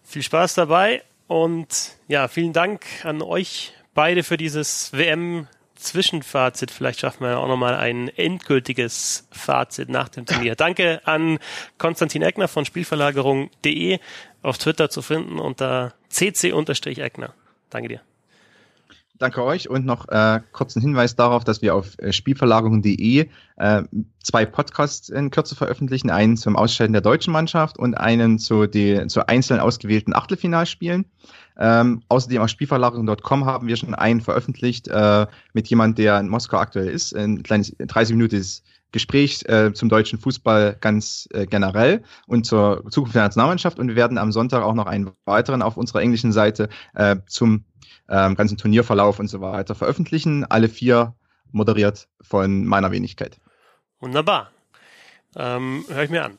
Viel Spaß dabei und ja, vielen Dank an euch beide für dieses WM Zwischenfazit. Vielleicht schaffen wir auch nochmal ein endgültiges Fazit nach dem Turnier. Danke an Konstantin Eckner von Spielverlagerung.de auf Twitter zu finden unter cc-eckner. Danke dir. Danke euch und noch äh, kurzen Hinweis darauf, dass wir auf äh, spielverlagerung.de äh, zwei Podcasts in Kürze veröffentlichen. Einen zum Ausscheiden der deutschen Mannschaft und einen zu, die, zu einzelnen ausgewählten Achtelfinalspielen. Ähm, außerdem auf Spielverlagerung.com haben wir schon einen veröffentlicht äh, mit jemand, der in Moskau aktuell ist. Ein kleines 30-minütiges Gespräch äh, zum deutschen Fußball ganz äh, generell und zur Zukunft der Nationalmannschaft. Und wir werden am Sonntag auch noch einen weiteren auf unserer englischen Seite äh, zum ähm, ganzen Turnierverlauf und so weiter veröffentlichen. Alle vier moderiert von meiner Wenigkeit. Wunderbar. Ähm, Höre ich mir an.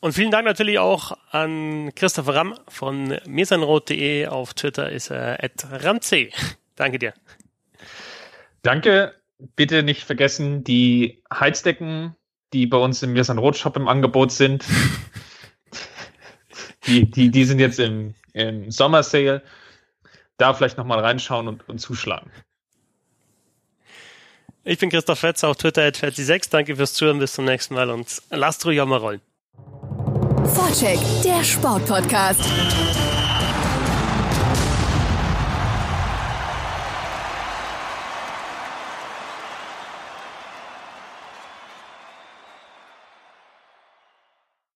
Und vielen Dank natürlich auch an Christopher Ramm von mesanrot.de. Auf Twitter ist er at ramc. Danke dir. Danke. Bitte nicht vergessen, die Heizdecken, die bei uns im Mirsanrot Shop im Angebot sind. die, die, die sind jetzt im, im Sommersale da vielleicht nochmal reinschauen und, und zuschlagen. Ich bin Christoph Fetzer auf Twitter at 6 Danke fürs Zuhören, bis zum nächsten Mal und lasst ruhig auch mal rollen. Vorcheck, der Sportpodcast.